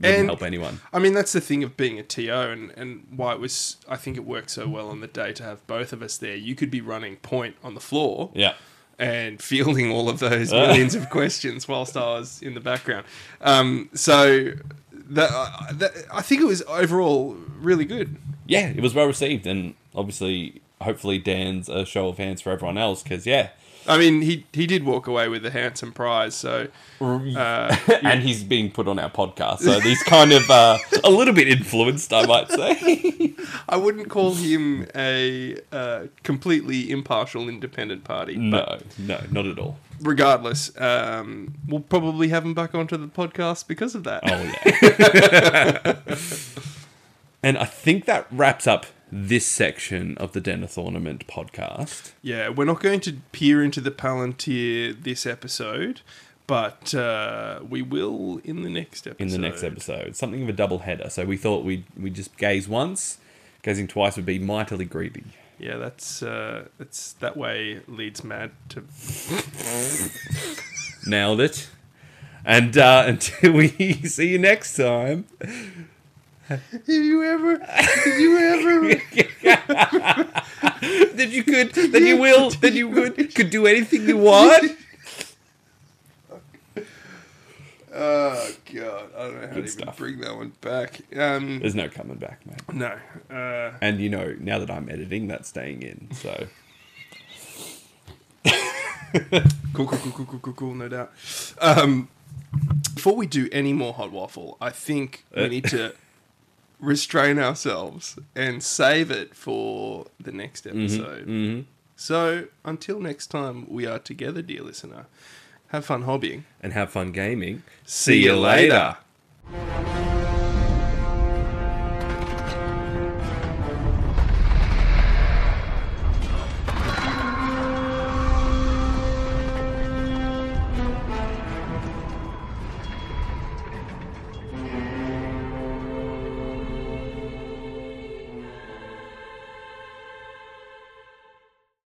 Wouldn't And- help anyone. I mean, that's the thing of being a TO, and, and why it was. I think it worked so well on the day to have both of us there. You could be running point on the floor, Yeah. and fielding all of those millions of questions whilst I was in the background. Um, so that, uh, that I think it was overall really good. Yeah, it was well received, and obviously, hopefully, Dan's a show of hands for everyone else because yeah, I mean, he he did walk away with a handsome prize. So uh, and he's being put on our podcast, so he's kind of uh, a little bit influenced, I might say. I wouldn't call him a uh, completely impartial, independent party. no, no, not at all. regardless, um, we'll probably have him back onto the podcast because of that. Oh yeah. and I think that wraps up this section of the Denethornament podcast. Yeah, we're not going to peer into the Palantir this episode, but uh, we will in the next episode. in the next episode. Something of a double header. So we thought we'd we just gaze once, gazing twice would be mightily greedy. Yeah, that's uh, that's that way leads Mad to. Nailed it. And uh, until we see you next time. Have you ever? Have you ever? that you could, that you will, that you would, could do anything you want. oh God, I don't know how to even stuff. bring that one back. Um, There's no coming back, mate. no. Uh, And you know, now that I'm editing, that's staying in. So cool, cool, cool, cool, cool, cool, cool, no doubt. Um, before we do any more hot waffle, I think we Uh. need to restrain ourselves and save it for the next episode. mhm. So until next time we are together, dear listener, have fun hobbying. and have fun gaming. See you later.